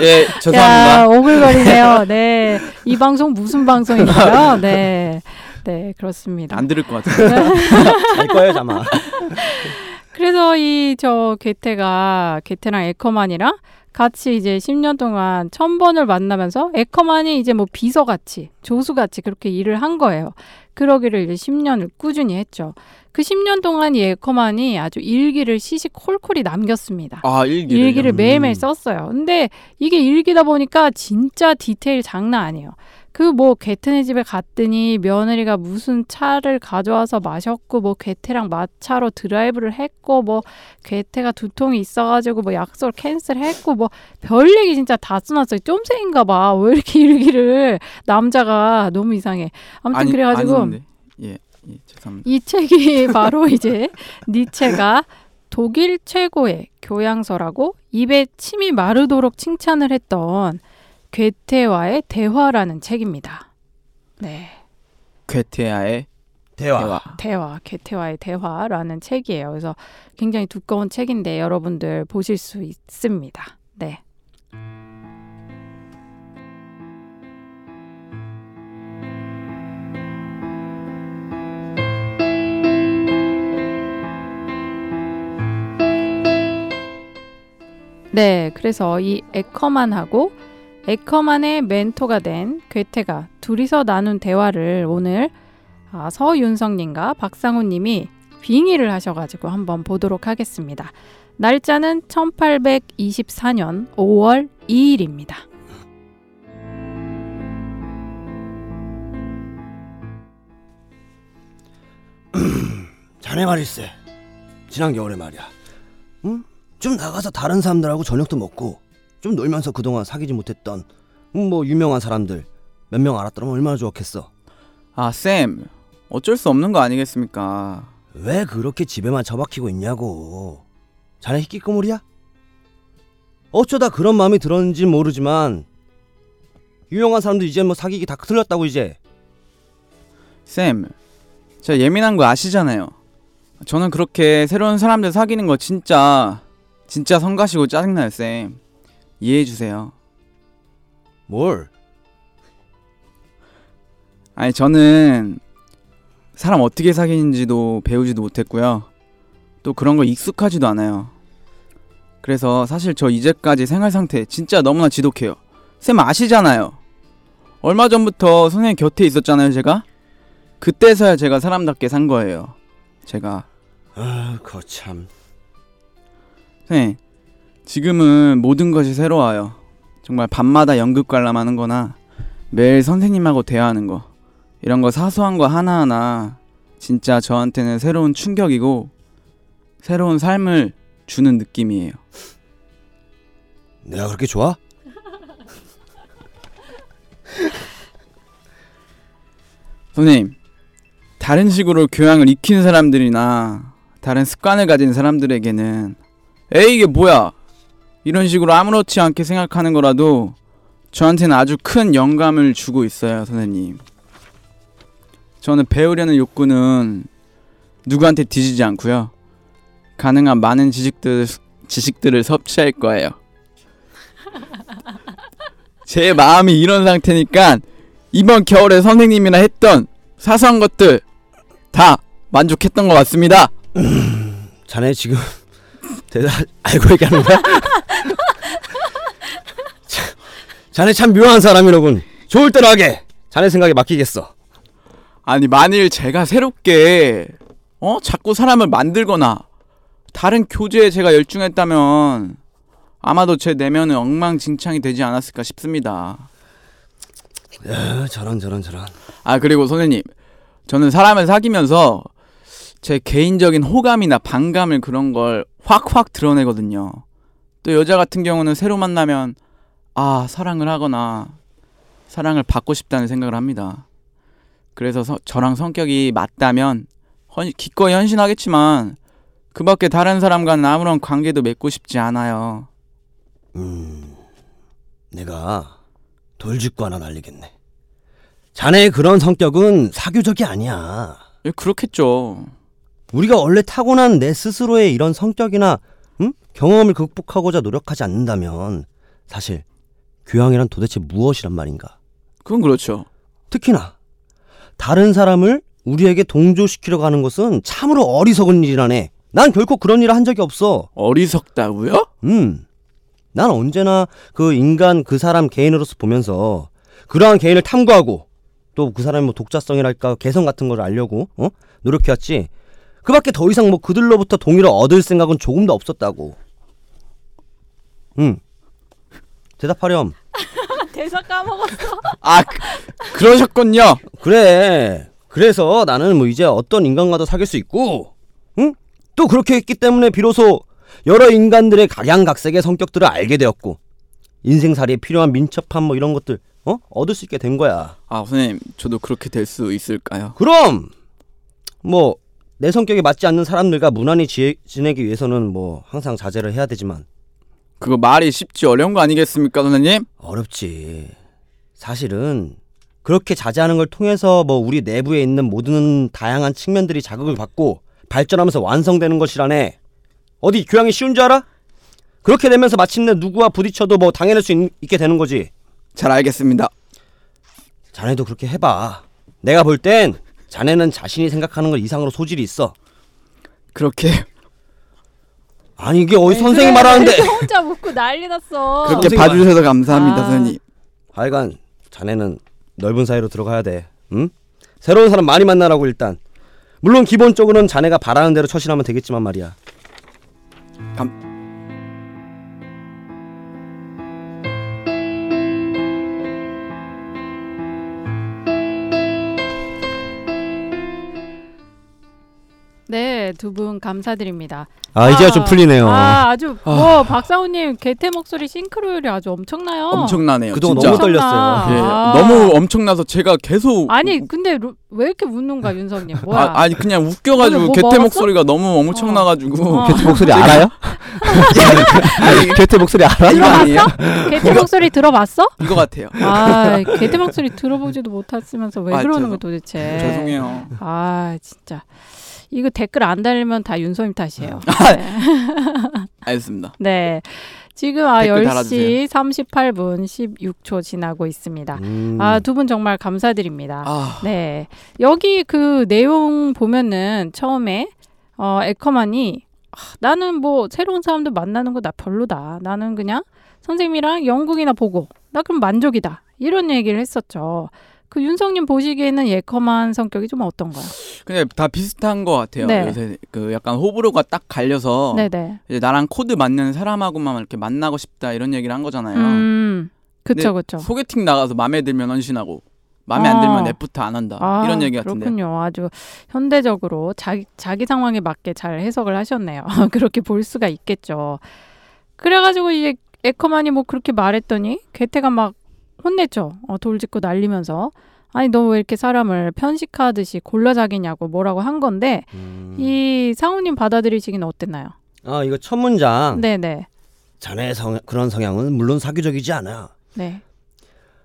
예, 야 죄송합니다. 오글거리네요. 네. 이 방송 무슨 방송인가요? 네. 네, 그렇습니다. 안 들을 것 같아요. *laughs* 알 거예요, 아마. *laughs* 그래서 이저 게테가 게테랑 에커만이랑 같이 이제 10년 동안 천 번을 만나면서 에커만이 이제 뭐 비서같이 조수같이 그렇게 일을 한 거예요. 그러기를 이제 10년을 꾸준히 했죠. 그 10년 동안 이 에커만이 아주 일기를 시시콜콜이 남겼습니다. 아, 일기를. 일기를 매일매일 음. 썼어요. 근데 이게 일기다 보니까 진짜 디테일 장난 아니에요. 그뭐 게테네 집에 갔더니 며느리가 무슨 차를 가져와서 마셨고 뭐 게테랑 마차로 드라이브를 했고 뭐 게테가 두통이 있어가지고 뭐 약속을 캔슬했고 뭐 별 얘기 진짜 다 써놨어요. 쫌생인가 봐. 왜 이렇게 일기를 남자가 너무 이상해. 아무튼 아니, 그래가지고 아닌데. 예, 예, 죄송합니다. 이 책이 *laughs* 바로 이제 니체가 독일 최고의 교양서라고 입에 침이 마르도록 칭찬을 했던 괴테와의 대화라는 책입니다. 네. 괴테아의 대화. 대화. 대화, 괴테와의 대화라는 책이에요. 그래서 굉장히 두꺼운 책인데 여러분들 보실 수 있습니다. 네. 네, 그래서 이 에커만하고 에커만의 멘토가 된 괴테가 둘이서 나눈 대화를 오늘 아, 서윤성님과 박상훈님이 빙의를 하셔가지고 한번 보도록 하겠습니다. 날짜는 1824년 5월 2일입니다. 자네 말일세. 지난 겨울에 말이야. 응? 좀 나가서 다른 사람들하고 저녁도 먹고 좀 놀면서 그동안 사귀지 못했던 음, 뭐 유명한 사람들 몇 명 알았더라면 얼마나 좋았겠어. 아, 쌤. 어쩔 수 없는 거 아니겠습니까? 왜 그렇게 집에만 처박히고 있냐고. 자네 희끼꼬물이야? 어쩌다 그런 마음이 들었는지 모르지만 유명한 사람들 이제 뭐 사귀기 다 틀렸다고 이제. 쌤. 제가 예민한 거 아시잖아요. 저는 그렇게 새로운 사람들 사귀는 거 진짜 진짜 성가시고 짜증나요, 쌤. 이해해 주세요. 뭘? 아니 저는 사람 어떻게 사귀는지도 배우지도 못했고요. 또 그런 거 익숙하지도 않아요. 그래서 사실 저 이제까지 생활 상태 진짜 너무나 지독해요. 쌤 아시잖아요. 얼마 전부터 선생님 곁에 있었잖아요, 제가. 그때서야 제가 사람답게 산 거예요. 제가 아, 거참. 선생님 지금은 모든 것이 새로워요. 정말 밤마다 연극 관람하는 거나 매일 선생님하고 대화하는 거 이런 거 사소한 거 하나하나 진짜 저한테는 새로운 충격이고 새로운 삶을 주는 느낌이에요. 내가 그렇게 좋아? *laughs* 선생님, 다른 식으로 교양을 익힌 사람들이나 다른 습관을 가진 사람들에게는 에이 이게 뭐야 이런 식으로 아무렇지 않게 생각하는 거라도 저한테는 아주 큰 영감을 주고 있어요, 선생님. 저는 배우려는 욕구는 누구한테 뒤지지 않고요. 가능한 많은 지식들 지식들을 섭취할 거예요. *laughs* 제 마음이 이런 상태니까 이번 겨울에 선생님이랑 했던 사소한 것들 다 만족했던 것 같습니다. 자네 지금 대답 *laughs* 알고 얘기하는 거야? *laughs* 참, 자네 참 묘한 사람이로군. 좋을 대로 하게. 자네 생각에 맡기겠어. 아니 만일 제가 새롭게 어 자꾸 사람을 만들거나 다른 교재에 제가 열중했다면 아마도 제 내면은 엉망진창이 되지 않았을까 싶습니다. 야, 저런 저런 저런. 아 그리고 선생님 저는 사람을 사귀면서 제 개인적인 호감이나 반감을 그런 걸 확확 드러내거든요. 또 여자 같은 경우는 새로 만나면 아 사랑을 하거나 사랑을 받고 싶다는 생각을 합니다. 그래서 서- 저랑 성격이 맞다면 헌, 기꺼이 헌신하겠지만 그 밖에 다른 사람과는 아무런 관계도 맺고 싶지 않아요. 음, 내가 돌직구 하나 날리겠네. 자네의 그런 성격은 사교적이 아니야. 예, 그렇겠죠. 우리가 원래 타고난 내 스스로의 이런 성격이나 응? 경험을 극복하고자 노력하지 않는다면 사실 교양이란 도대체 무엇이란 말인가? 그건 그렇죠. 특히나 다른 사람을 우리에게 동조시키려고 하는 것은 참으로 어리석은 일이라네. 난 결코 그런 일을 한 적이 없어. 어리석다고요? 음. 난 언제나 그 인간 그 사람 개인으로서 보면서 그러한 개인을 탐구하고 또 그 사람의 뭐 독자성이랄까 개성 같은 걸 알려고 어? 노력해왔지. 그 밖에 더 이상 뭐 그들로부터 동의를 얻을 생각은 조금도 없었다고. 응. 대답하렴. *laughs* 대사 까먹었어. 아 그, 그러셨군요. 그래. 그래서 나는 뭐 이제 어떤 인간과도 사귈 수 있고, 응? 또 그렇게 했기 때문에 비로소 여러 인간들의 각양각색의 성격들을 알게 되었고, 인생살이에 필요한 민첩함 뭐 이런 것들, 어? 얻을 수 있게 된 거야. 아 선생님 저도 그렇게 될 수 있을까요? 그럼! 뭐, 내 성격에 맞지 않는 사람들과 무난히 지, 지내기 위해서는 뭐 항상 자제를 해야 되지만, 그거 말이 쉽지 어려운 거 아니겠습니까 선생님? 어렵지. 사실은 그렇게 자제하는 걸 통해서 뭐 우리 내부에 있는 모든 다양한 측면들이 자극을 받고 발전하면서 완성되는 것이라네. 어디 교양이 쉬운 줄 알아? 그렇게 되면서 마침내 누구와 부딪혀도 뭐 당해낼 수 있, 게 되는 거지. 잘 알겠습니다. 자네도 그렇게 해봐. 내가 볼 땐 자네는 자신이 생각하는 것 이상으로 소질이 있어. 그렇게 아니 이게 어디 선생이 말하는데. *laughs* 혼자 묻고 난리 났어. 그렇게 선생님 봐주셔서 감사합니다 아. 선생님. 하여간 자네는 넓은 사이로 들어가야 돼. 응? 새로운 사람 많이 만나라고 일단. 물론 기본적으로는 자네가 바라는 대로 처신하면 되겠지만 말이야. 네, 두 분 감사드립니다. 아, 이제야 좀 풀리네요. 아, 아주 뭐 박사우님 개태 목소리 싱크로율이 아주 엄청나요. 엄청나네요. 그동안 진짜. 너무 떨- 엄청나. 떨렸어요. 예, 아. 너무 엄청나서 제가 계속 아니 근데 루- 왜 이렇게 웃는가 윤성님 뭐야? 아, 아니 그냥 웃겨가지고 뭐 개태 먹었어? 목소리가 너무 엄청나가지고 어. 개태 목소리 알아요? *laughs* 개태 목소리 알아? 아니에요? 개태 목소리 들어봤어? 이거 같아요. 아 개태 목소리 들어보지도 못했으면서 왜 아, 그러는 거 도대체? 죄송해요. 아 진짜 이거 댓글 안 달리면 다 윤서님 탓이에요. 아. 네. *laughs* 알겠습니다. 네. 지금 아 댓글 10시 달아주세요. 38분 16초 지나고 있습니다. 음. 아, 두 분 정말 감사드립니다. 아, 네. 여기 그 내용 보면은 처음에 어 에커만이 아, 나는 뭐 새로운 사람들 만나는 거 나 별로다. 나는 그냥 선생님이랑 연극이나 보고 나 그럼 만족이다. 이런 얘기를 했었죠. 그 윤성님 보시기에는 에커만 성격이 좀 어떤가요? 근데 다 비슷한 것 같아요. 네. 요새 그 약간 호불호가 딱 갈려서 네네. 이제 나랑 코드 맞는 사람하고만 이렇게 만나고 싶다 이런 얘기를 한 거잖아요. 음, 그쵸, 그쵸. 소개팅 나가서 마음에 들면 헌신하고 마음에 아. 안 들면 랩부터 안 한다 아, 이런 얘기 같은데. 그렇군요. 아주 현대적으로 자기, 자기 상황에 맞게 잘 해석을 하셨네요. *laughs* 그렇게 볼 수가 있겠죠. 그래가지고 이제 에커만이 뭐 그렇게 말했더니 괴테가 막 혼냈죠. 어, 돌 짚고 날리면서. 아니 너 왜 이렇게 사람을 편식하듯이 골라 자기냐고 뭐라고 한 건데 음. 이 상우님 받아들이시기는 어땠나요? 아 이거 첫 문장. 네네 자네의 성, 그런 성향은 물론 사교적이지 않아. 네.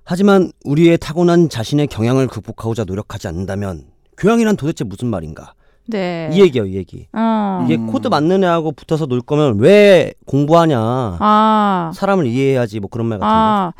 하지만 우리의 타고난 자신의 경향을 극복하고자 노력하지 않는다면 교양이란 도대체 무슨 말인가? 네. 이 얘기요, 이 얘기. 어. 이게 음. 코드 맞는 애하고 붙어서 놀 거면 왜 공부하냐? 아. 사람을 이해해야지 뭐 그런 말 같은데. 아,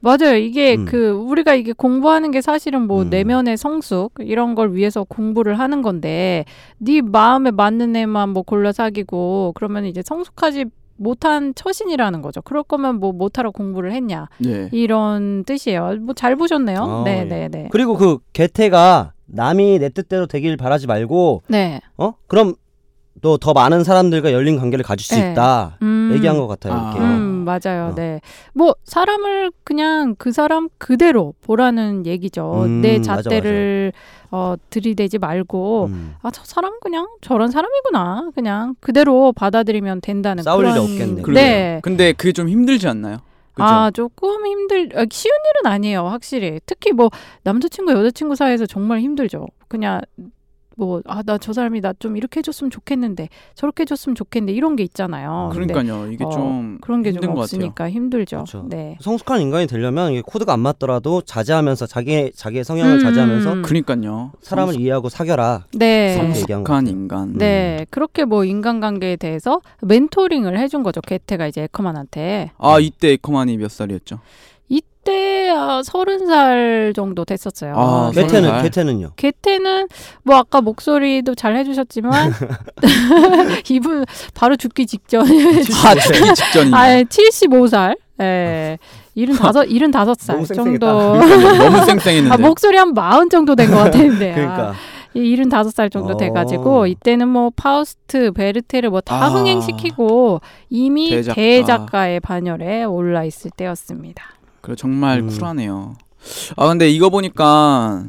맞아요. 이게 음. 그 우리가 이게 공부하는 게 사실은 뭐 음. 내면의 성숙 이런 걸 위해서 공부를 하는 건데 네 마음에 맞는 애만 뭐 골라 사귀고 그러면 이제 성숙하지 못한 처신이라는 거죠. 그럴 거면 뭐 못하러 공부를 했냐 네. 이런 뜻이에요. 뭐 잘 보셨네요. 아, 네, 예. 네, 네. 그리고 그 개태가 남이 내 뜻대로 되길 바라지 말고 네. 어? 그럼 또 더 많은 사람들과 열린 관계를 가질 수 네. 있다. 음. 얘기한 것 같아요. 아. 이렇게. 음, 맞아요. 어. 네. 뭐, 사람을 그냥 그 사람 그대로 보라는 얘기죠. 음, 내 맞아, 잣대를, 어, 들이대지 말고, 음. 아, 저 사람 그냥 저런 사람이구나. 그냥 그대로 받아들이면 된다는 싸울 그런. 없겠네. 그러게요. 네. 근데 그게 좀 힘들지 않나요? 그죠? 아, 조금 힘들, 아, 쉬운 일은 아니에요, 확실히. 특히 뭐, 남자친구, 여자친구 사이에서 정말 힘들죠. 그냥, 뭐, 아, 나 저 사람이 나 좀 이렇게 해줬으면 좋겠는데, 저렇게 해줬으면 좋겠는데, 이런 게 있잖아요. 그러니까요. 이게 어, 좀 그런 게 힘든 좀것 같아요. 없으니까 힘들죠. 그렇죠. 네. 성숙한 인간이 되려면 이게 코드가 안 맞더라도 자제하면서 자기 자기의 성향을 음, 자제하면서 음. 그러니까요. 사람을 이해하고 사겨라. 네. 성숙. 성숙한. 인간. 네. 그렇게 뭐 인간관계에 대해서 멘토링을 해준 거죠. 게테가 이제 에커만한테. 아 이때 에커만이 몇 살이었죠? 이때 아, 서른 살 정도 됐었어요. 아, 네. 서른 개태는 살. 개태는요. 게테는 뭐 아까 목소리도 잘 해주셨지만 *laughs* *laughs* 이분 바로 죽기 직전. *laughs* 아 죽기 직전이네. 아, 75살. 예. 75, 75살 너무 정도. 그러니까요. 너무 쌩쌩했는데. 아, 목소리 한 마흔 정도 된 것 같은데. 그러니까 이 75살 정도 어. 돼가지고 이때는 뭐 파우스트, 베르테를 뭐다 아. 흥행시키고 이미 대작가. 대작가의 반열에 올라 있을 때였습니다. 그래 정말 음. 쿨하네요. 아 근데 이거 보니까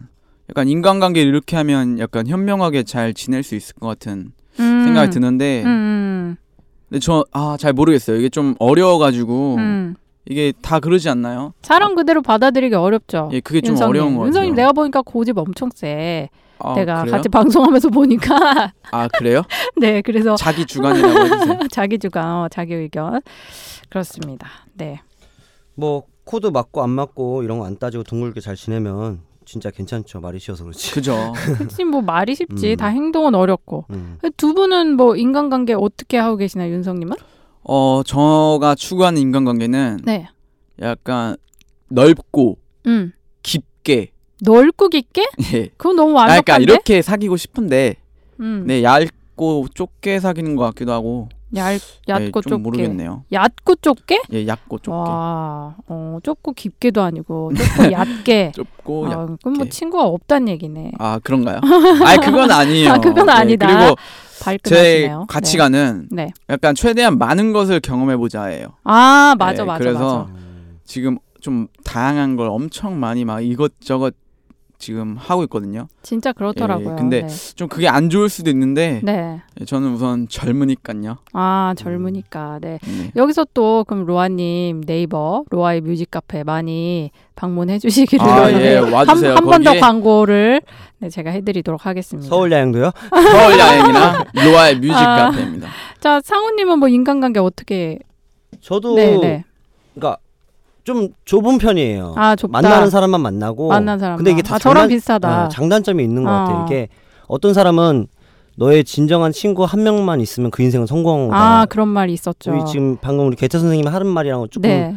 약간 인간관계를 이렇게 하면 약간 현명하게 잘 지낼 수 있을 것 같은 음. 생각이 드는데 음, 근데 저 아 잘 모르겠어요. 이게 좀 어려워가지고 음, 음. 이게 다 그러지 않나요? 사람 그대로 받아들이기 어렵죠. 예, 그게 좀 윤성님. 어려운 것 같아요. 윤성님 내가 보니까 고집 엄청 세. 아, 내가 그래요? 같이 방송하면서 보니까 아 그래요? *laughs* 네 그래서 자기 주관이라고 해주세요. *laughs* 자기 주관, 어, 자기 의견 그렇습니다. 네. 뭐 코드 맞고 안 맞고 이런 거 안 따지고 둥글게 잘 지내면 진짜 괜찮죠. 말이 쉬워서 그렇지. 그죠? *laughs* 그치 뭐 말이 쉽지 음. 다 행동은 어렵고 음. 두 분은 뭐 인간관계 어떻게 하고 계시나요, 윤성님은? 어 저가 추구하는 인간관계는 네. 약간 넓고 음. 깊게 넓고 깊게? *laughs* 예. 그건 너무 아, 완벽한데. 그러니까 이렇게 사귀고 싶은데 음. 네 얇고 좁게 사귀는 것 같기도 하고 얇, 예, 얕고 좀 좁게. 모르겠네요. 얕고 좁게? 예, 얇고 좁게 와, 어, 좁고 깊게도 아니고 좁고 *laughs* 얇게. 좁고 얇. 아, 그럼 뭐. 친구가 없단 얘기네. 아 그런가요? 아 그건 아니에요. *laughs* 아, 그건 네, 아니다. 그리고 제 발끈하시네요. 가치관은 네. 네. 약간 최대한 많은 것을 경험해 보자예요. 아, 맞아, 네, 맞아, 그래서 맞아. 지금 좀 다양한 걸 엄청 많이 막 이것저것 지금 하고 있거든요. 진짜 그렇더라고요. 예, 근데 네. 좀 그게 안 좋을 수도 있는데 네. 예, 저는 우선 젊으니까요. 아, 젊으니까. 네. 네. 여기서 또 그럼 로아님 네이버 로아의 뮤직 카페 많이 방문해 주시기를 아, 네. 예, 와주세요. 한번 더 광고를 네, 제가 해드리도록 하겠습니다. 서울 야행도요? 서울 야행이나 로아의 뮤직 아. 카페입니다. 자 상우님은 뭐 인간관계 어떻게? 저도 네, 네. 그러니까 좀 좁은 편이에요. 아 좁다. 만나는 사람만 만나고 만난 사람. 근데 이게 다 아, 저랑 장단- 비슷하다. 어, 장단점이 있는 것 어. 같아요. 이게 어떤 사람은 너의 진정한 친구 한 명만 있으면 그 인생은 성공한 거다. 아 그런 말이 있었죠. 우리 지금 방금 우리 개태 선생님이 하는 말이랑 조금 네.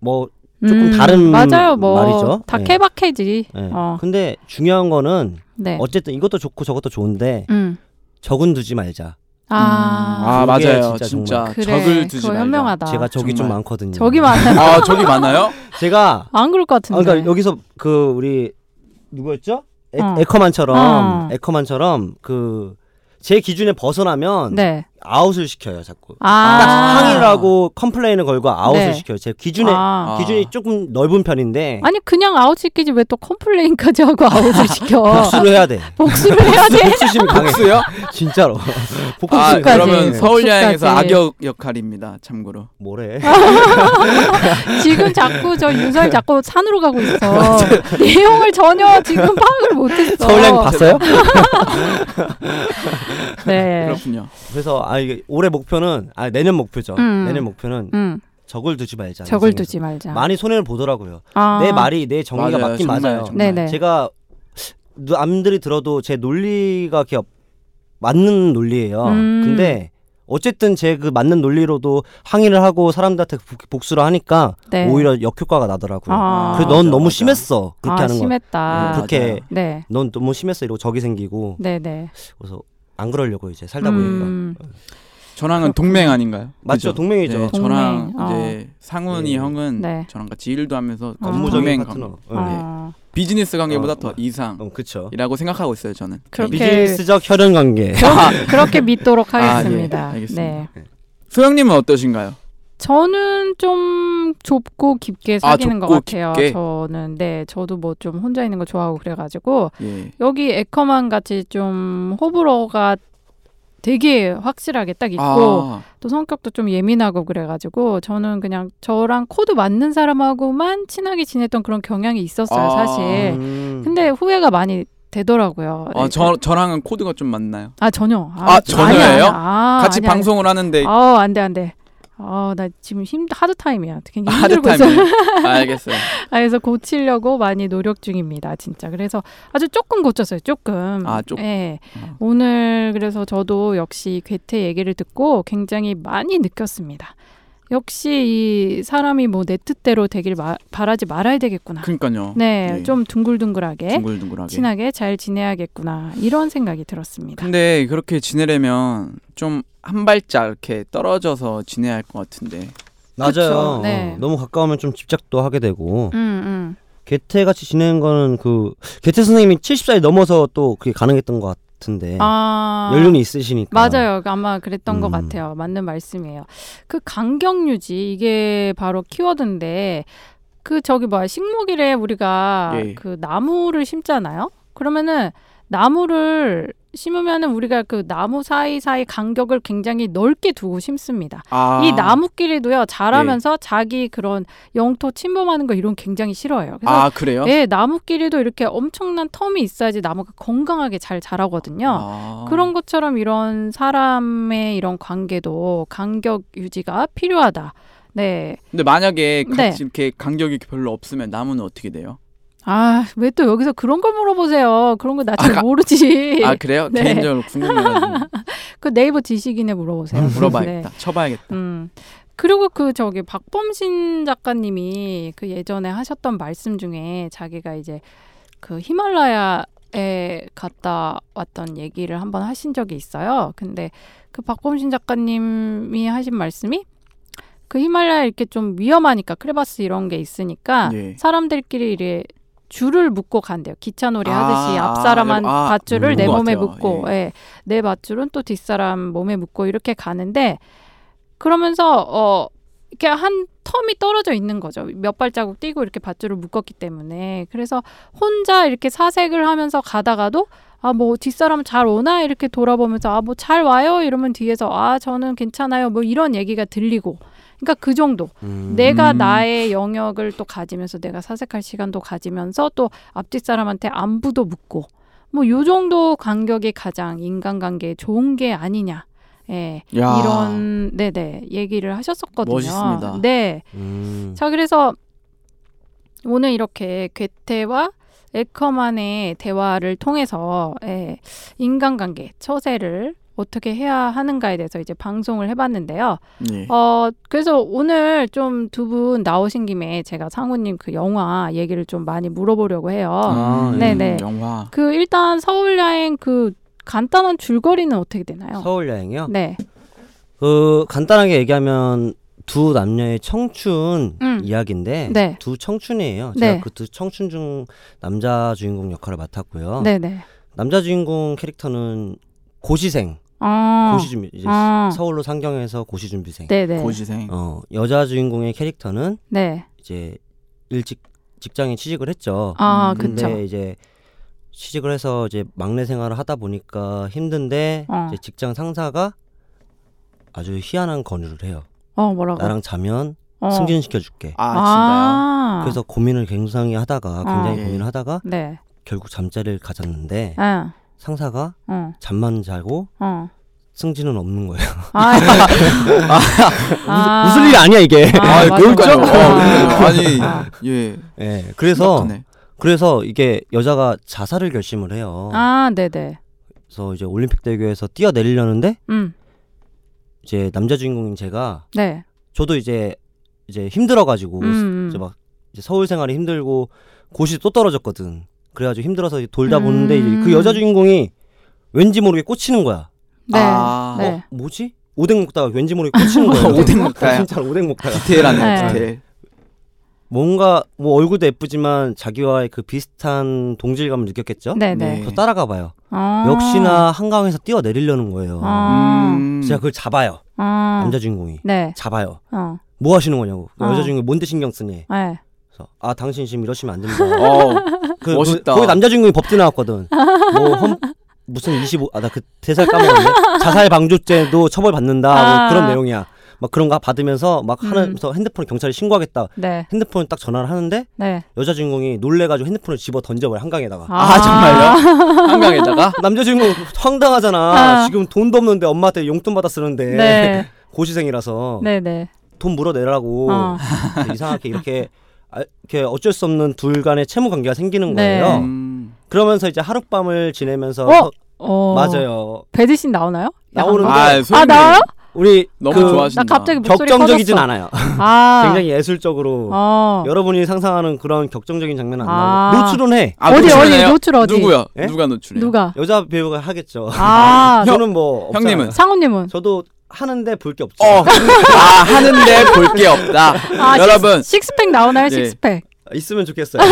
뭐 조금 다른 맞아요. 뭐 말이죠. 다 네. 케바케지. 예. 어. 근데 중요한 거는 네. 어쨌든 이것도 좋고 저것도 좋은데 음. 적은 두지 말자. 아, 아 그게 맞아요. 진짜 진짜, 그래. 적을 두지 말자. 현명하다. 제가 적이 좀 정말. 많거든요. 적이 많아요. 아 적이 많아요? *laughs* 제가 안 그럴 것 아, 같은데. 그러니까 여기서 그 우리 누구였죠? 에, 어. 에커만처럼 어. 에커만처럼 그 제 기준에 벗어나면 네. 아웃을 시켜요 자꾸. 아. 딱 항의를 하고 complain을 걸고 아웃을 네. 시켜요. 제 기준에 아. 기준이 조금 넓은 편인데 아니 그냥 아웃 시키지 왜 또 complain까지 하고 *laughs* 아웃을 시켜? 복수를 해야 돼. 복수를 해야 돼. 복수심이 강해. 복수요? *laughs* 진짜로. 아 복수심. 복수까지. 그러면 서울 여행에서. 악역 역할입니다. 참고로. 뭐래? *laughs* 지금 자꾸 저 윤설 자꾸 산으로 가고 있어. 내용을 전혀 지금 파악을 못했어. 서울행 봤어요? 네. 그렇군요. 그래서 아 이게 올해 목표는 아 내년 목표죠. 음. 내년 목표는 음, 적을 두지 말자. 적을 인생에서. 두지 말자. 많이 손해를 보더라고요. 아. 내 말이 내 정리가 맞아요. 맞긴 정말, 맞아요. 정말. 네네. 제가 남들이 들어도 제 논리가 이렇게 맞는 논리예요. 음. 근데 어쨌든 제 그 맞는 논리로도 항의를 하고 사람들한테 복- 복수를 하니까 네. 오히려 역효과가 나더라고요. 아. 그래 넌 맞아, 너무 맞아. 심했어. 그렇게 아, 하는 거. 심했다. 그렇게 맞아요. 네. 넌 너무 심했어 이러고 적이 생기고 네, 네. 그래서 안 그러려고 이제 살다 보니까 음, 저랑은 동맹 아닌가요? 맞죠 그죠? 동맹이죠. 네, 동맹. 저랑 어. 이제 상훈이 네. 형은 네. 저랑 같이 일도 하면서 아. 업무적인 동맹 파트너. 네. 아, 비즈니스 관계보다 어, 더 어. 이상이라고 어, 그쵸. 생각하고 있어요. 저는. 그렇게 비즈니스적 혈연 관계. 그렇게 믿도록 *laughs* 아, 네. 하겠습니다. 알겠습니다. 네. 소영님은 어떠신가요? 저는 좀 좁고 깊게 아, 사귀는 것 좁고 같아요. 깊게? 저는 네, 저도 뭐 좀 혼자 있는 거 좋아하고 그래가지고 예. 여기 에커만 같이 좀 호불호가 되게 확실하게 딱 있고 아, 또 성격도 좀 예민하고 그래가지고 저는 그냥 저랑 코드 맞는 사람하고만 친하게 지냈던 그런 경향이 있었어요, 아. 사실. 음. 근데 후회가 많이 되더라고요. 아, 저 저랑은 코드가 좀 맞나요? 아 전혀. 아, 전혀예요? 아니야, 아니야. 아, 같이 아니야, 방송을 하는데 아니야. 어, 안돼 안 돼. 어, 나 지금 힘 hard time이야. 굉장히 hard 힘들고 있어. time. *laughs* 알겠어요. 아, 그래서 고치려고 많이 노력 중입니다, 진짜. 그래서 아주 조금 고쳤어요, 조금. 아, 조금. 예. 아. 오늘 그래서 저도 역시 괴테 얘기를 듣고 굉장히 많이 느꼈습니다. 역시 이 사람이 뭐 내 뜻대로 되길 마, 바라지 말아야 되겠구나. 그러니까요. 네, 예. 좀 둥글둥글하게 둥글둥글하게. 친하게 잘 지내야겠구나 이런 생각이 들었습니다. 근데 그렇게 지내려면 좀 한 발짝 이렇게 떨어져서 지내야 할 것 같은데. 맞아요. 네. 어, 너무 가까우면 좀 집착도 하게 되고 음, 음. 개태 같이 지내는 거는 그 개태 선생님이 70살이 넘어서 또 그게 가능했던 것 같 은데 아, 연륜이 있으시니까 맞아요. 아마 그랬던 것 음. 같아요. 맞는 말씀이에요. 그 간격 유지 이게 바로 키워드인데 그 저기 뭐야 식목일에 우리가 예. 그 나무를 심잖아요. 그러면은 나무를 심으면은 우리가 그 나무 사이 사이 간격을 굉장히 넓게 두고 심습니다. 아. 이 나무끼리도요 자라면서 자기 그런 영토 침범하는 거 이런 거 굉장히 싫어해요. 그래서 아, 그래요? 예, 나무끼리도 이렇게 엄청난 텀이 있어야지 나무가 건강하게 잘 자라거든요. 아. 그런 것처럼 이런 사람의 이런 관계도 간격 유지가 필요하다. 네. 근데 만약에 같이 네. 이렇게 간격이 별로 없으면 나무는 어떻게 돼요? 아, 왜 또 여기서 그런 걸 물어보세요? 그런 거 나 잘 모르지. 아, 그래요? *laughs* 네. 개인적으로 궁금해가지고 *laughs* 그 네이버 지식인에 물어보세요. 물어봐야겠다. 네. 쳐봐야겠다. 음. 그리고 그 저기 박범신 작가님이 그 예전에 하셨던 말씀 중에 자기가 이제 그 히말라야에 갔다 왔던 얘기를 한번 하신 적이 있어요. 근데 그 박범신 작가님이 하신 말씀이 그 히말라야 이렇게 좀 위험하니까 크레바스 이런 게 있으니까 예. 사람들끼리 이래 줄을 묶고 간대요. 기차놀이 하듯이 아, 앞 사람한 아, 밧줄을 음, 내것 몸에 같아요. 묶고, 예. 예. 내 밧줄은 또 뒷사람 몸에 묶고 이렇게 가는데 그러면서 어 이렇게 한 텀이 떨어져 있는 거죠. 몇 발자국 뛰고 이렇게 밧줄을 묶었기 때문에 그래서 혼자 이렇게 사색을 하면서 가다가도 아 뭐 뒷사람 잘 오나 이렇게 돌아보면서 아 뭐 잘 와요 이러면 뒤에서 아 저는 괜찮아요 뭐 이런 얘기가 들리고 그러니까 그 정도 음. 내가 음. 나의 영역을 또 가지면서 내가 사색할 시간도 가지면서 또 앞뒷 사람한테 안부도 묻고 뭐 요 정도 간격이 가장 인간관계에 좋은 게 아니냐. 예. 야. 이런 네네 얘기를 하셨었거든요. 멋있습니다. 네. 음. 자 그래서 오늘 이렇게 괴테와 에커만의 대화를 통해서 예, 인간관계 처세를 어떻게 해야 하는가에 대해서 이제 방송을 해봤는데요. 예. 어 그래서 오늘 좀 두 분 나오신 김에 제가 상우님 그 영화 얘기를 좀 많이 물어보려고 해요. 아, 네, 네. 음, 영화. 그 일단 서울 여행 그 간단한 줄거리는 어떻게 되나요? 서울 여행이요. 네. 그 간단하게 얘기하면 두 남녀의 청춘 음. 이야기인데 네. 두 청춘이에요. 네. 제가 그두 청춘 중 남자 주인공 역할을 맡았고요. 네, 네. 남자 주인공 캐릭터는 고시생, 아. 고시 준비 이제 아. 서울로 상경해서 고시 준비생. 네, 네. 고시생. 어 여자 주인공의 캐릭터는 네. 이제 일찍 직장에 취직을 했죠. 아, 음, 근데 그쵸. 이제 취직을 해서 이제 막내 생활을 하다 보니까 힘든데 어. 이제 직장 상사가 아주 희한한 권유를 해요. 어, 뭐라고? 나랑 자면 어. 승진시켜 줄게. 아, 아. 그래서 고민을 굉장히 하다가 굉장히 아. 고민을 하다가 네. 결국 잠자리를 가졌는데 아. 상사가 어. 잠만 자고 어. 승진은 없는 거예요. *laughs* 아. *laughs* 아. 웃을 일이 아니야 이게. 아, 맞아, 그러니까요. 맞아. 어, 아니, 아. 예. 예. 그래서 심각하네. 그래서 이게 여자가 자살을 결심을 해요. 아, 네, 네. 그래서 이제 올림픽 대교에서 뛰어내리려는데 음. 이제 남자 주인공인 제가 네. 저도 이제 이제 힘들어가지고 음, 음. 이제 막 이제 서울 생활이 힘들고 고시 또 떨어졌거든. 그래가지고 힘들어서 돌다 보는데 이제 그 음. 여자 주인공이 왠지 모르게 꽂히는 거야. 네. 아. 네. 어, 뭐지? 오뎅 먹다가 왠지 모르게 꽂히는 *laughs* 거야. 오뎅 먹다요? 진짜 *laughs* 오뎅 먹다가. 디테일하네, 네. 디테일. 뭔가 뭐 얼굴도 예쁘지만 자기와의 그 비슷한 동질감을 느꼈겠죠? 네, 네. 네. 저 따라가 봐요. 아. 역시나 한강에서 뛰어 내리려는 거예요. 아. 음. 제가 그걸 잡아요. 아. 남자 주인공이 네. 잡아요. 어. 뭐 하시는 거냐고. 그 어. 여자 주인공이 뭔데 신경 쓰니? 네. 그래서 아 당신 지금 이러시면 안 됩니다. *laughs* 어, 그, 멋있다. 그, 거기 남자 주인공이 법대 나왔거든. 뭐 험, 무슨 25, 아 나 그 대사 까먹었네. 자살 방조죄도 처벌 받는다. 아. 뭐 그런 내용이야. 막 그런 거 받으면서 막 음. 하면서 핸드폰 경찰에 신고하겠다. 네. 핸드폰 딱 전화를 하는데 네. 여자 주인공이 놀래가지고 핸드폰을 집어 던져버려 한강에다가. 아, 정말요? 한강에다가? *laughs* 남자 주인공 황당하잖아. 아. 지금 돈도 없는데 엄마한테 용돈 받아 쓰는데 네. *laughs* 고시생이라서 네, 네. 돈 물어내라고 어. 이상하게 이렇게 아, 이렇게 어쩔 수 없는 둘 간의 채무 관계가 생기는 네. 거예요. 음. 그러면서 이제 하룻밤을 지내면서 어? 서- 어. 맞아요. 배드신 나오나요? 나오는데 아, 아, 나와요? 우리 너무 그 좋아하신다. 나 갑자기 목소리 격정적이진 커졌어. 않아요. 아. *laughs* 굉장히 예술적으로 어. 여러분이 상상하는 그런 격정적인 장면은 안 아. 나오고 노출은 해. 아, 어디, 노출해요? 어디, 노출 어디? 누구야? 예? 누가 노출해? 누가? 여자 배우가 하겠죠. 아. *laughs* 저는 뭐 없잖아요. 형님은? 상우님은? 저도 하는데 볼 게 없죠. 어, 아, 하는데 볼 게 없다. 아, 여러분, 식스, 팩 나오나요? 예. 식스팩. 있으면 좋겠어요.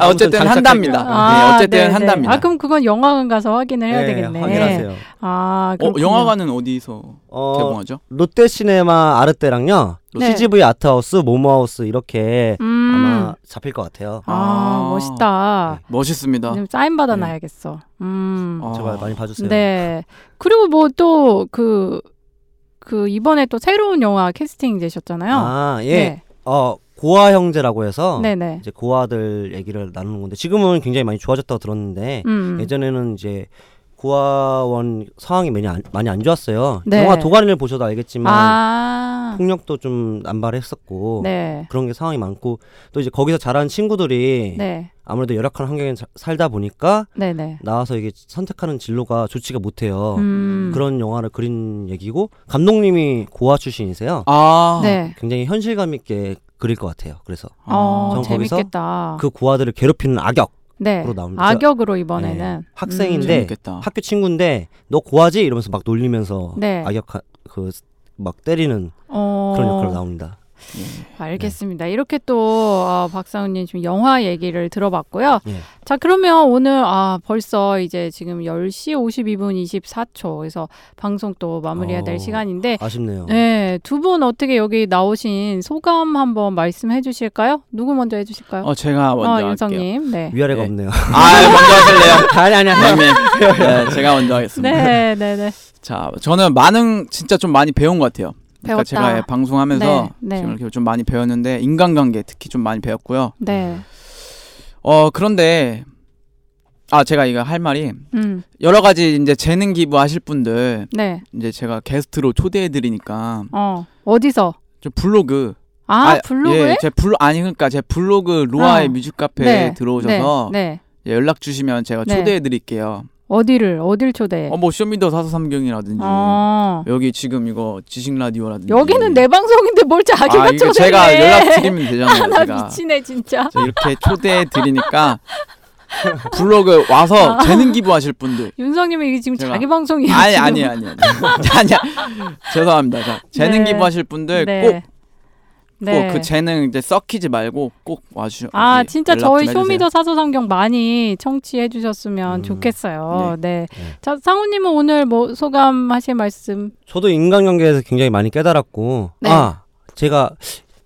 아, 어쨌든. 한답니다. 아, 네, 어쨌든 네네. 한답니다. 아, 그럼 그건 영화관 가서 확인을 해야 네, 되겠네. 확인하세요. 아, 어. 영화관은 어디서 어, 개봉하죠? 롯데시네마 아르떼랑요. 네. CGV 아트하우스, 모모하우스 이렇게 음. 아마 잡힐 것 같아요. 아, 아. 멋있다. 멋있습니다. 좀 사인 받아 네. 놔야겠어. 음. 어. 제발 많이 봐주세요. 네. 그리고 뭐또 그, 그 이번에 또 새로운 영화 캐스팅 되셨잖아요. 아, 예. 네. 어, 고아 형제라고 해서 네네. 이제 고아들 얘기를 나누는 건데 지금은 굉장히 많이 좋아졌다고 들었는데 음. 예전에는 이제 고아원 상황이 많이 안, 많이 안 좋았어요. 네. 영화 도가니를 보셔도 알겠지만 아. 폭력도 좀 남발했었고 네. 그런 게 상황이 많고 또 이제 거기서 자란 친구들이 네. 아무래도 열악한 환경에 자- 살다 보니까 네네. 나와서 이게 선택하는 진로가 좋지가 못해요. 음. 그런 영화를 그린 얘기고 감독님이 고아 출신이세요. 아, 네. 굉장히 현실감 있게 그릴 것 같아요. 그래서 어, 전 거기서 재밌겠다. 그 고아들을 괴롭히는 악역 네. 나옵니다. 악역으로 이번에는 네. 학생인데 재밌겠다. 학교 친구인데 너 고아지 이러면서 막 놀리면서 네. 악역 그 막 때리는 어... 그런 역할로 나옵니다. 알겠습니다. 이렇게 또 어, 박상훈님 지금 영화 얘기를 들어봤고요. 예. 자 그러면 오늘 아 벌써 이제 지금 10시 52분 24초 그래서 방송 또 마무리해야 될 어, 시간인데 아쉽네요. 네, 두 분 어떻게 여기 나오신 소감 한번 말씀해 주실까요? 누구 먼저 해 주실까요? 어, 제가 먼저 어, 할게요. 윤성님. 네. 위아래가 네. 없네요. 아, 먼저 하실래요? *laughs* 아니 아니 아니. 형님. 네, 제가 먼저 하겠습니다. 네, 네, 네. 자, 저는 많은 진짜 좀 많이 배운 것 같아요. 그러니까. 제가 방송하면서 네, 네. 지금 이렇게 좀 많이 배웠는데 인간관계 특히 좀 많이 배웠고요. 네. 어 그런데 아 제가 이거 할 말이 음. 여러 가지 이제 재능 기부하실 분들 네. 이제 제가 게스트로 초대해 드리니까 어. 어디서? 좀 블로그 아, 블로그에? 예, 제 블로 아니 그러니까 제 블로그 로아의 어. 뮤직 카페에 네, 들어오셔서 네, 네. 예, 연락 주시면 제가 네. 초대해 드릴게요. 어디를 어딜 초대해? 어뭐 쇼미더 사서삼경이라든지 어. 여기 지금 이거 지식 라디오라든지 여기는 내 방송인데 뭘 자기가 아, 초대해? 제가 연락 드리면 되잖아요. *laughs* 나 제가. 미치네 진짜. 저 이렇게 초대해 드리니까 *laughs* 블로그 와서 아. 재능 기부하실 분들 윤성님이 이게 지금 제가- 자기 방송이에요. 아니. 아니 아니 아니 *laughs* 아니야 죄송합니다. 자, 재능 네. 기부하실 분들 네. 꼭 꼭그 네. 재능 이제 썩히지 말고 꼭 와주셔. 아 예, 진짜 저희. Show Me The 사서삼경 많이 청취해 주셨으면 음. 좋겠어요. 네. 네. 자 상우님은 오늘 뭐 소감 하실 말씀? 저도 인간관계에서 굉장히 많이 깨달았고 네. 아 제가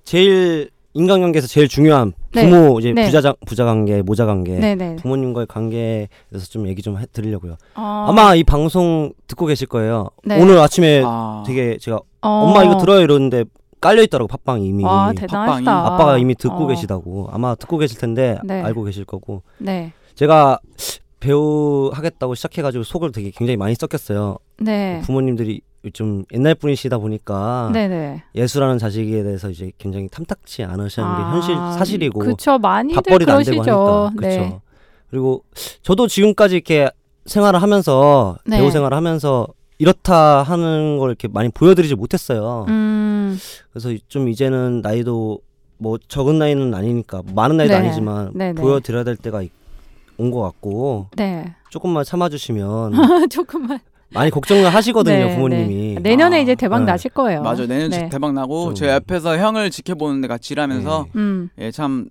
제일 인간관계에서 제일 중요한 네. 부모 이제 네. 부자 부자 관계 모자 관계 네네. 부모님과의 관계에 대해서 좀 얘기 좀 해 드리려고요. 어, 아마 이 방송 듣고 계실 거예요. 네. 오늘 아침에 아, 되게 제가 어. 엄마 이거 들어요 이러는데 깔려 있더라고 팟빵 이미. 와 대단하시다. 아빠가 이미 듣고 어. 계시다고 아마 듣고 계실 텐데 네. 알고 계실 거고 네. 제가 배우 하겠다고 시작해가지고 속을 되게 굉장히 많이 썩였어요. 네. 부모님들이 좀 옛날 분이시다 보니까 네네. 예술하는 자식에 대해서 이제 굉장히 탐탁치 않으시는 게 아, 현실 사실이고 그쵸 많이들 밥벌이도 안 되고 그러시죠. 하니까 그렇죠. 네. 그리고 저도 지금까지 이렇게 생활을 하면서 네. 배우 생활을 하면서 이렇다 하는 걸 이렇게 많이 보여드리지 못했어요. 음. 그래서 좀 이제는 나이도 뭐 적은 나이는 아니니까 많은 나이도 네. 아니지만 네네. 보여드려야 될 때가 온 것 같고 네. 조금만 참아주시면 *laughs* 조금만. 많이 걱정을 하시거든요 네, 부모님이. 네. 내년에 아, 이제 대박 네. 나실 거예요. 맞아 내년 네. 대박 나고 좀- 제 옆에서 형을 지켜보는데 같이 일하면서 네. 음. 예, 참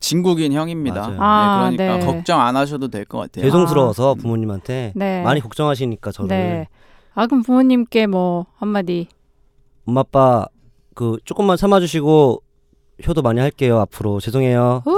진국인 형입니다. 맞아요. 아, 네, 그러니까 네. 걱정 안 하셔도 될 것 같아요. 죄송스러워서 부모님한테 네. 많이 걱정하시니까 저를 네. 아 그럼 부모님께 뭐 한마디. 엄마 아빠 그 조금만 참아주시고 효도 많이 할게요 앞으로 죄송해요. 우,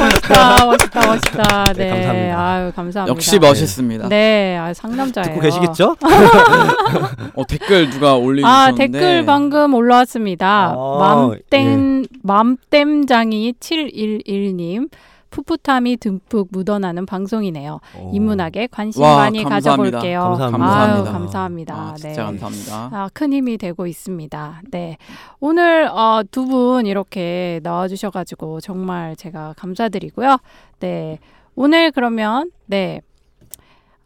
멋있다, 멋있다, 멋있다. 네, 네, 감사합니다. 아유 감사합니다. 역시 멋있습니다. 네, 아, 상남자예요. 듣고 계시겠죠? *laughs* 어, 댓글 누가 아 올리셨는데 댓글 방금 올라왔습니다. 아, 맘땡 맘땜장이 711님 풋풋함이 듬뿍 묻어나는 방송이네요. 어. 인문학에 관심 와, 많이 감사합니다. 가져볼게요. 감사합니다. 아유, 감사합니다. 감사합니다. 아, 진짜 네. 감사합니다. 아, 큰 힘이 되고 있습니다. 네. 오늘 어, 두분 이렇게 나와주셔가지고 정말 제가 감사드리고요. 네. 오늘 그러면, 네.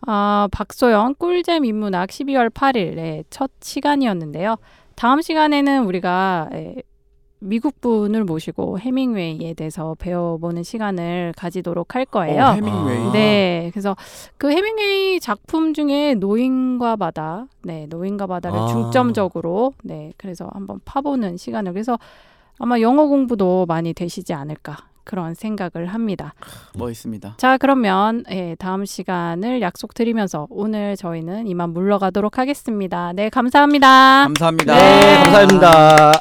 아, 박소영 꿀잼 인문학 12월 8일 네, 첫 시간이었는데요. 다음 시간에는 우리가 예, 미국 분을 모시고 해밍웨이에 대해서 배워보는 시간을 가지도록 할 거예요. 어, 해밍웨이. 아. 네, 그래서 그 해밍웨이 작품 중에 노인과 바다, 네, 노인과 바다를 아. 중점적으로, 네, 그래서 한번 파보는 시간을 그래서 아마 영어 공부도 많이 되시지 않을까 그런 생각을 합니다. 멋있습니다. 자, 그러면 예, 다음 시간을 약속드리면서 오늘 저희는 이만 물러가도록 하겠습니다. 네, 감사합니다. 감사합니다. 네, 감사합니다.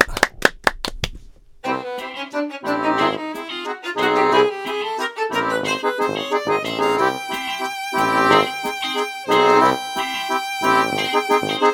Thank